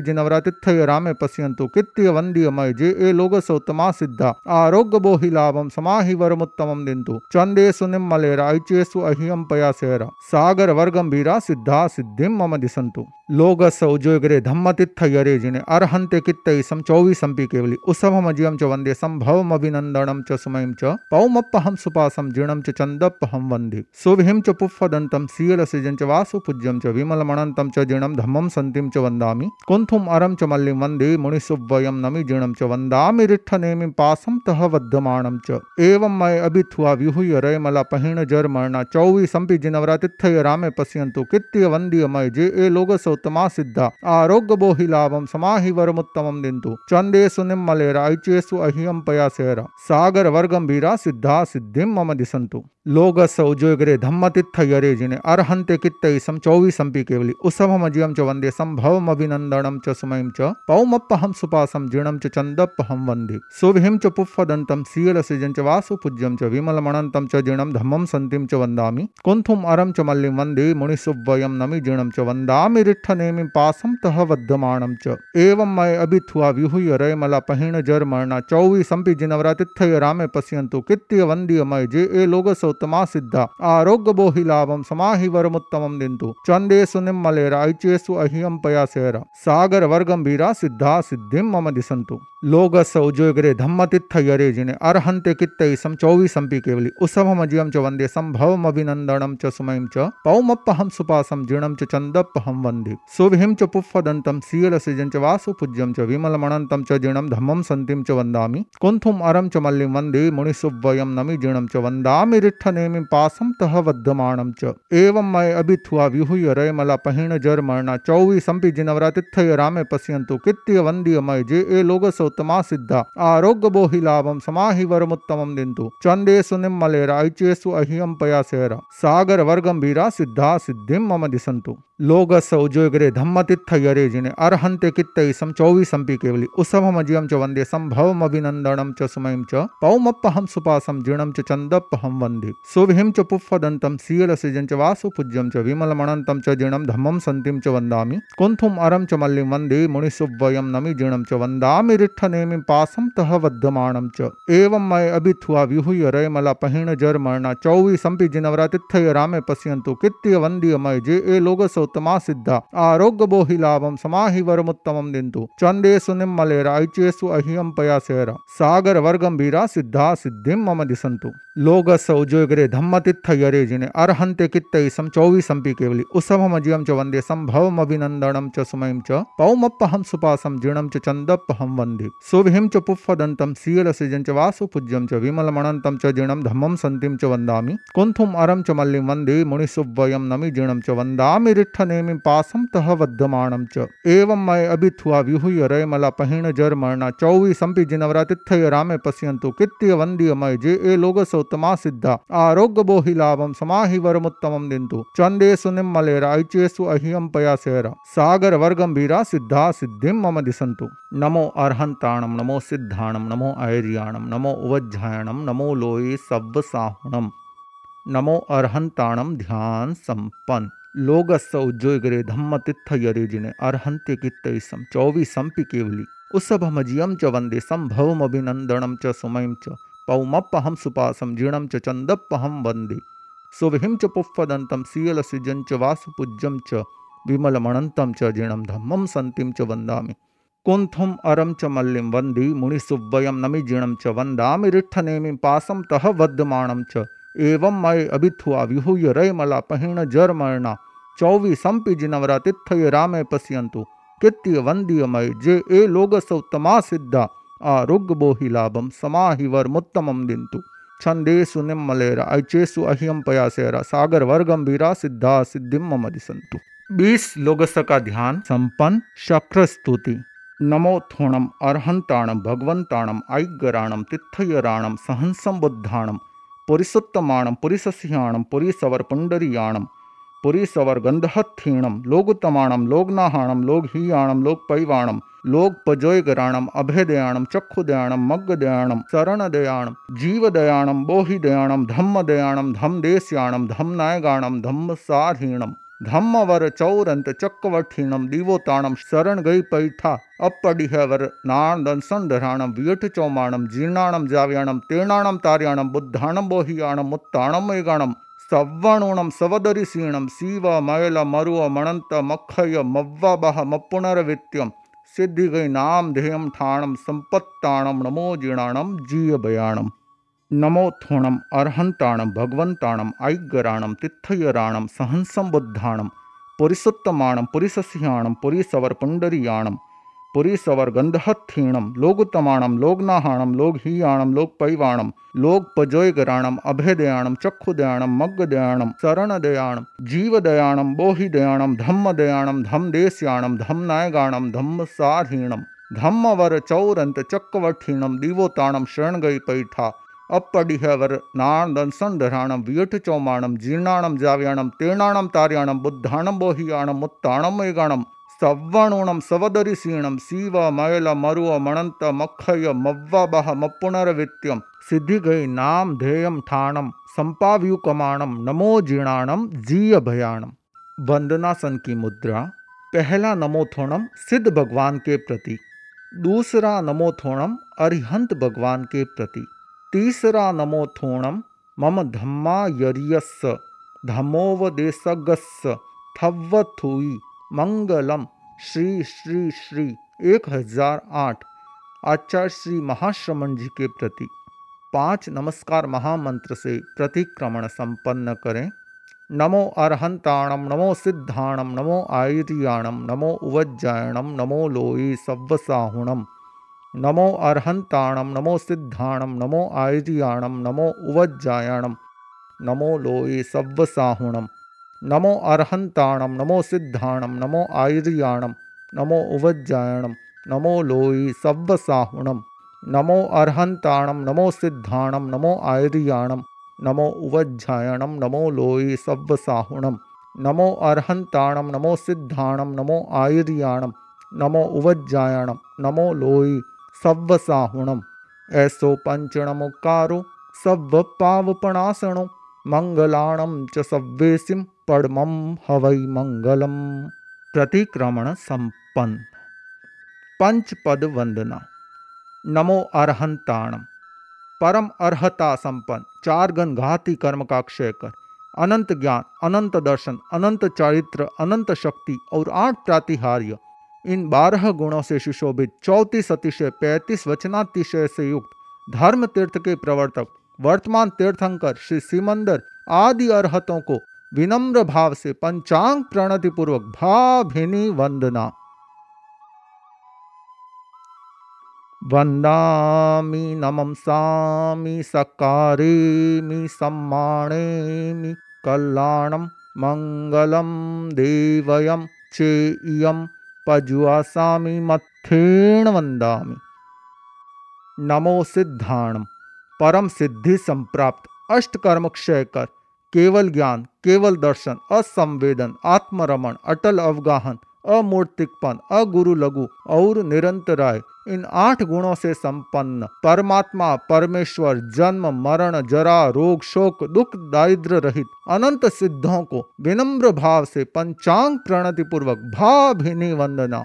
जिनवरा तिथय रामे कृत्य कित्य मय जे ए लोग सौतमा सिद्धा। आरोग्य बोहि लाभम समाहि वरमुत्तमम दिन्तु। चन्देषु निम्मलेरा ऐचेसु अह्यं पयासेरा। सागर वर्गंभीरा सिद्धा सिद्धिम मम दिसन्तु। लोग सौजोग्रे धम्मतित्थयरे जिने अर्हन्ते कित्तैसं चौवीसंपि केवलि। उसभमजियं च वंदे सम्भवमभिनन्दनं च सुमयं च पौमप्पहं सुपासं जीर्णं च चन्दप्पहं वंदे। सुभिं च पुफ्फदन्तं सीयलसिजं च वासुपूज्यं च विमलमणन्तं च जीर्णं धम्मं सन्तिं च वन्दामि। कुन्थुम् अरं च मल्लिं वंदे मुनिसुव्वयं नमि जीर्णं च वन्दामि रिट्ठनेमिं पासं तः वद्धमाणं च। एवं मय अभिथुआ विहुय रयमला पहिण जर मरणा चौवीसंपि जिनवरातिथय रामे पश्यन्तु कित्य वन्द्यमय जे ए लोग सौतमा सिद्धा आरोग्य बोहि लाभं समाहि वरमुत्तमं दिन्तु चन्देषु निम्मलेरा ऐचेषु अह्यं पयासेरा सागर वर्गंभीरा सिद्धा सिद्धिं मम दिसन्तु लोग सौजोग्रे धम्मतित्थयरे जिने अर्हन्ते कित्तैसं चौवीसंपि केवलि उसभमजियं च वंदे सम्भवमभिनन्दनं च सुमयं च पौमप्पहं सुपासं जीर्णं च चन्दप्पहं वंदे सुभिं च पुफ्फदन्तं सीयलसिजं च वासुपूज्यं च विमलमणन्तं च जीर्णं धम्मं सन्तिं च वन्दामि कुन्थुम् अरं च मल्लिं वंदे मुनिसुव्वयं नमि जीर्णं च वन्दामि रिट्ठनेमिं पासं तः वद्धमाणं च। एवं मय अभिथुआ विहुय रयमला पहिण जर मरणा चौवीसंपि जिनवरातिथय रामे पश्यन्तु। कित्य वन्द्यमय जे ए लोग सौतमा सिद्धा। आरोग्य बोहि लाभं समाहि वरमुत्तमं दिन्तु चन्देषु निम्मलेरा ऐचेषु अह्यं पयासेरा। सागर वर्गंभीरा सिद्धा सिद्धिं मम दिसन्तु। लोग सौजोग्रे धम्मतित्थयरे जिने अर्हन्ते कित्तैसं चौवीसंपि केवलि। उसभमजियं च वंदे सम्भवमभिनन्दनं च सुमयं च। पौमप्पहं सुपासं जीर्णं च वंदे। सुभिं च पुफ्फदन्तं सीयलसिजं च वासुपूज्यं च विमलमणन्तं च जीर्णं धम्मं सन्तिं च वन्दामि। कुन्थुम् अरं च मल्लिं वंदे मुनिसुव्वयं नमि जीर्णं च वन्दामि रिट्ठनेमिं पासं तः वद्धमाणं च। एवं मय अभिथुआ विहुय रयमला पहिण जर मरणा चौवीसंपि जिनवरातिथय रामे पश्यन्तु कित्य वन्द्यमय जे ए लोग सौतमा सिद्धा। आरोग्य बोहि लाभं समाहि वरमुत्तमं दिन्तु। चन्देषु निम्मलेरा ऐचेषु पयासेरा सागर वर्गंभीरा सिद्धा सिद्धिं मम दिसन्तु। लोग सौजोग्रे धम्मतित्थयरे जिने अर्हन्ते कित्तैसं चौवीसंपि केवलि। उसभमजियं च वंदे सम्भवमभिनन्दनं च सुमयं च पौमप्पहं सुपासं जीर्णं च चन्दप्पहं वंदे। सुभिं च पुफ्फदन्तं सीयलसिजं च वासुपूज्यं च विमलमणन्तं च जीर्णं धम्मं सन्तिं च वन्दामि। कुन्थुम् अरं च मल्लिं वंदे मुनिसुव्वयं नमि जीर्णं च वन्दामि रिट्ठनेमिं पासं तः वद्धमाणं च। एवं मय अभिथुआ विहुय जर मरणा चौवीसंपि जिनवरातिथय रामे पश्यन्तु कित्य वन्द्यमय जे ए लोग सौतमा सिद्धा आरोग्य बोहि लाभम समाहि वरमुत्तमं दिन्तु चन्देषु निम्मलेरा ऐचेषु अह्यं पयासेरा सागर वर्गंभीरा सिद्धा सिद्धिं मम दिसन्तु लोग सौजोग्रे धम्मतित्थयरे जिने अर्हन्ते कित्तैसं चौवीसंपि केवलि उसभमजियं च वंदे सम्भवमभिनन्दनं च सुमयं च पौमप्पहं सुपासं जीर्णं च चन्दप्पहं वंदे। सुभिं च पुफ्फदन्तं सीयलसिजं च वासुपूज्यं च विमलमणन्तं च जीर्णं धम्मं सन्तिं च वन्दामि। कुन्थुम् अरं च मल्लिं वंदे मुनिसुव्वयं नमि जीर्णं च वन्दामि रिट्ठनेमिं पासं तः वद्धमाणं च। एवं मय अभिथुआ विहुय रयमला पहिण जर मरणा चौवीसंपि जिनवरातिथय रामे पश्यन्तु कित्य वन्द्यमय जे ए लोग सौतमा सिद्धा आरोग्य बोहि लाभं समाहि वरमुत्तमं दिन्तु चन्देषु निम्मलेरा ऐचेषु अह्यं पयासेरा सागर वर्गंभीरा सिद्धा सिद्धिं मम दिसन्तु नमो अर्हन्ताणं नमो सिद्धाणं नमो ऐर्याणं नमो उवज्झायणं नमो लोये सव्वसाहुणं नमो अर्हन्ताणं ध्यान संपन्न लोगस्य उज्जोग्रे धम्मतित्थयरे जिने अर्हन्ते कित्तैसं चौवीसंपि केवलि उसभमजियं च वंदे सम्भवमभिनन्दनं च सुमयं च पौमप्पहं सुपासं जीर्णं च चन्दप्पहं वंदे। सुविहिं च पुष्पदन्तं सीयलसिजं च वासुपूज्यं च, विमलमणन्तं च जीर्णं धम्मं सन्तिं च वन्दामि। कुंथुम अरम च मल्लिम वंदी मुनिसुव्वयम नमि जीणम च वंदामि रिठ्ठनेमि पासम तह वद्यमाणम च। एवं मय अभिथुआ विहूय रय मला पहिण जर चौवी संपि जिनवरा तिथय रामे पश्यंतु कृत्य वंदीयमय जे ए लोग सौतमा सिद्धा आरोग्य बोहि लाभम समाहिवर मुत्तमम दिंतु छंदेसु निम्मलेरा ऐचेसु अहियम पयासेरा सागर वर्गम वीरा सिद्धा सिद्धिम मदिसंतु बीस लोगस का ध्यान संपन्न शक्र स्तुति नमो थोणम अर्हंताणम भगवंताणम ऐगराणम तिथयराणम सहंसम बुद्धाणम पुरिसुत्तमाणम पुरिसस्याणम पुरीसवर पुंडरीयाणम पुरीसवर गंधहत्थीणम लोगुतमाणम, लोगनाहाणम, लोगहीयाणम लोकपैवाणम लोकपजोयगराणम अभयदयाणम चक्षुदयाणम, मग्गदयाणम, शरणदयाणम, जीवदयाणम, बोहिदयाणम, धम्मदयाणम, धम्मदेश्याणम, धम्मनायगाणम, धम्मसाधीणम धम्मवर चौरंत चक्रवठीणम दिवोताणम शरण गई पैठा अपडिहवर नाणदन संधराणम वियठ चौमाणम जीर्णाणम, जाव्याणम तीर्णाणम तार्याणम, बुद्धाणम, बोहियाणम, मुत्ताणम, मेगाणम सव्वणुणम सवदरिसीणम शिव मयल मरुव मणंत मखय मव्वबह मपुनरवित्यम सिद्धि गई नाम ध्येयम ठाणम संपत्ताणम नमो जीर्णाणम जीय बयाणम नमो थोणम अर्हंताणम भगवंताणम ऐगराणम तिथयराणम सहंसम बुद्धाणम पुरिसुत्तमाणम पुरिसस्याणम पुंडरीयाणम पुरीसवर गंधहत्थीणम लोगुतमाणम, लोगनाहाणम, लोगहीयाणम लोकपैवाणम लोकपजोयगराणम अभयदयाणम चक्षुदयाणम, मग्गदयाणम, शरणदयाणम, जीवदयाणम, बोहिदयाणम, धम्मदयाणम, धम्मदेश्याणम, धम्मनायगाणम, धम्मसाधीणम धम्मवर चौरंत चक्रवठीणम दिवोताणम शरणगई पैठा अपडिहवर नाणदन संधराणम वियठ चौमाणम जीर्णाणम, जाव्याणम तीर्णाणम तार्याणम, बुद्धाणम, बोहियाणम, मुत्ताणम, मेगाणम सव्वणुणम सवदरिसीणम शिव मयल मरुव मणंत मखय मव्वबह मपुनरवित्यम सिद्धि गई नाम ध्येयम ठाणम संपाव्युकमाणम नमो जीर्णाणम जीय भयाणम वंदनासन की मुद्रा पहला नमोथोणम सिद्ध भगवान के प्रति दूसरा नमोथोणम अरिहंत भगवान के प्रति तीसरा नमोथोणम मम धम्मा धमोवदेशगस्स थव्वथुई मंगलम। श्री श्री श्री, एक हज़ार आठ। आचार्य श्री महाश्रमण जी के प्रति पाँच नमस्कार महामंत्र से प्रतिक्रमण संपन्न करें। नमो अर्हंताणम नमो सिद्धाणम नमो आयुर्याणम नमो उवज्जायणम नमो लोई सव्वसाहुणम नमो अर्हंताणम नमो सिद्धाणम नमो आयुर्याणम नमो उवज्जायणम नमो लोये सव्वसाहुणम नमो अर्हंताणम नमो सिद्धाणम नमो आयुर्याणम नमो उवज्जायणम नमो लोये सव्वसाहुणम नमो अर्हंताणम नमो सिद्धाणम नमो आयुर्याणम नमो उवज्जायणम नमो लोये सव्वसाहुणम नमो अर्हंताणम नमो सिद्धाणम नमो आयुर्याणम नमो उवज्जायणम नमो लोई सव्वसाहुणम ऐसो पंचणमुकारो सव्व पावपणासणो मंगलाणम च सव्वेसिम। पड़मम हवै मंगलम। प्रतिक्रमण संपन्न पंचपद वंदना नमो अर्हंताणम परम अर्हता संपन्न चार गण घाती कर्म का क्षय कर अनंत ज्ञान, अनंत दर्शन, अनंत चारित्र, अनंत शक्ति और आठ प्रातिहार्य। इन बारह गुणों से सुशोभित चौतीस अतिशय पैंतीस वचनातिशय से युक्त धर्म तीर्थ के प्रवर्तक, वर्तमान तीर्थंकर श्री सिमंदर आदि अरहतों को विनम्र भाव से पंचांग प्रणति पूर्वक भाभिनी वंदना। वंदामि नमंसामि सकारेमि सम्मानेमि कल्याणम मंगलम देवयम चेयम पजुआसामी मत्थेण वंदामि नमो सिद्धाणम परम सिद्धि संप्राप्त अष्ट कर्म क्षय कर। केवल ज्ञान, केवल दर्शन, असंवेदन, आत्मरमण, अटल अवगाहन, अमूर्तिकपन अगुरु लघु और निरंतराय, इन आठ गुणों से संपन्न परमात्मा, परमेश्वर, जन्म, मरण, जरा, रोग, शोक, दुख दारिद्र रहित अनंत सिद्धों को विनम्र भाव से पंचांग प्रणति पूर्वक भाभिनी वंदना।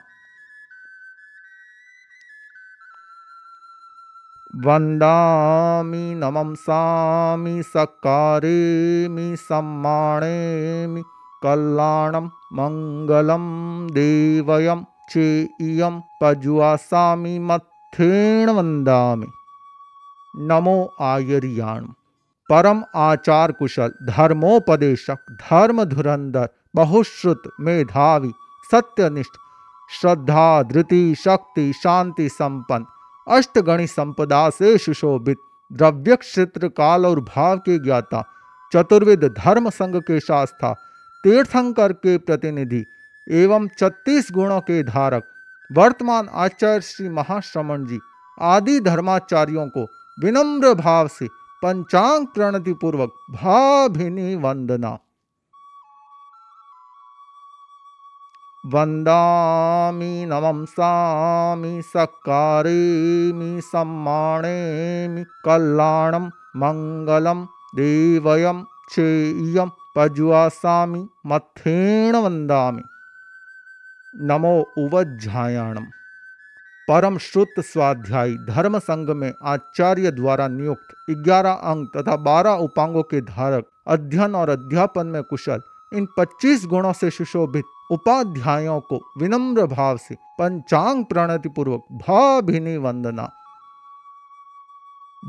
वन्दामि नमंसामि सकारेमि सम्मानेमि कल्याणं मङ्गलं देवयं चेयं पज्वासामि मत्थेण वन्दामि। नमो आयर्याण। परम आचार कुशल धर्मोपदेशक धर्म धुरंधर बहुश्रुत, मेधावी, सत्यनिष्ठ, श्रद्धा, धृति, शक्ति, शांति, संपन्न अष्टगणी संपदा से सुशोभित द्रव्य क्षेत्र काल और भाव के ज्ञाता चतुर्विद धर्म संघ के शास्त्रा तीर्थंकर के प्रतिनिधि एवं छत्तीस गुणों के धारक, वर्तमान आचार्य श्री महाश्रमण जी आदि धर्माचार्यों को विनम्र भाव से पंचांग प्रणति पूर्वक भाभिनी वंदना वन्दामि नमंसामि सकारेमि सम्मानेमि कल्याणं मङ्गलं देवयं चेयं पज्वासामि मथेण वन्दामि। नमो उवज्झायाणम् परम श्रुत स्वाध्यायी धर्म संघ में आचार्य द्वारा नियुक्त ग्यारह अंग तथा बारह उपांगों के धारक, अध्ययन और अध्यापन में कुशल, इन 25 गुणों से सुशोभित उपाध्यायों को विनम्र भाव से पंचांग प्रणति पूर्वक भाभिनी वंदना।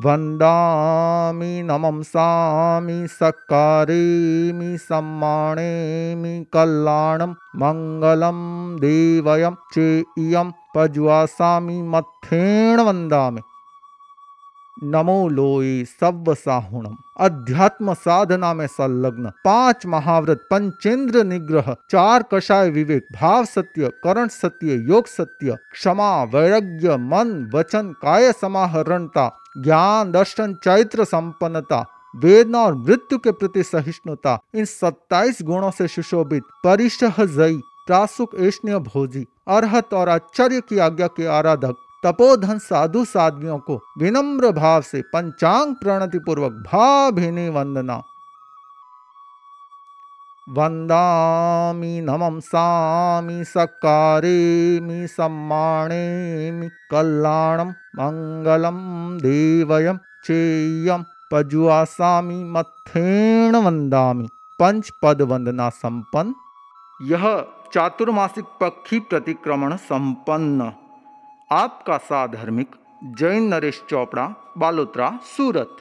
वन्दामि नमंसामि सकारेमि सम्मानेमि कल्याणं मङ्गलं देवयं चेयं पज्वासामि मथेण वन्दामि। नमो लोई सव्व साहुणम अध्यात्म साधना में संलग्न। पाँच महाव्रत पंचेंद्र निग्रह, चार कषाय विवेक, भाव सत्य, करण सत्य, योग सत्य, क्षमा, वैराग्य, मन, वचन, काय समाहरणता, ज्ञान, दर्शन, चैत्र संपन्नता, वेदना और मृत्यु के प्रति सहिष्णुता, इन 27 गुणों से सुशोभित परिशह जयी प्रासुक ऐष्ण्य भोजी, अर्हत और आश्चर्य की आज्ञा के आराधक तपोधन साधु साध्वियों को विनम्र भाव से पंचांग प्रणति पूर्वक भाभिनी वंदना। वन्दामि नमंसामि सकारेमि सम्मानेमि कल्याणं मंगलम देवयम चेयम पजुआसामि मथेण वन्दामि। पंच पद वंदना संपन्न यह चातुर्मासिक पक्षी प्रतिक्रमण संपन्न आपका साधर्मिक जैन नरेश चोपड़ा बालोत्रा सूरत।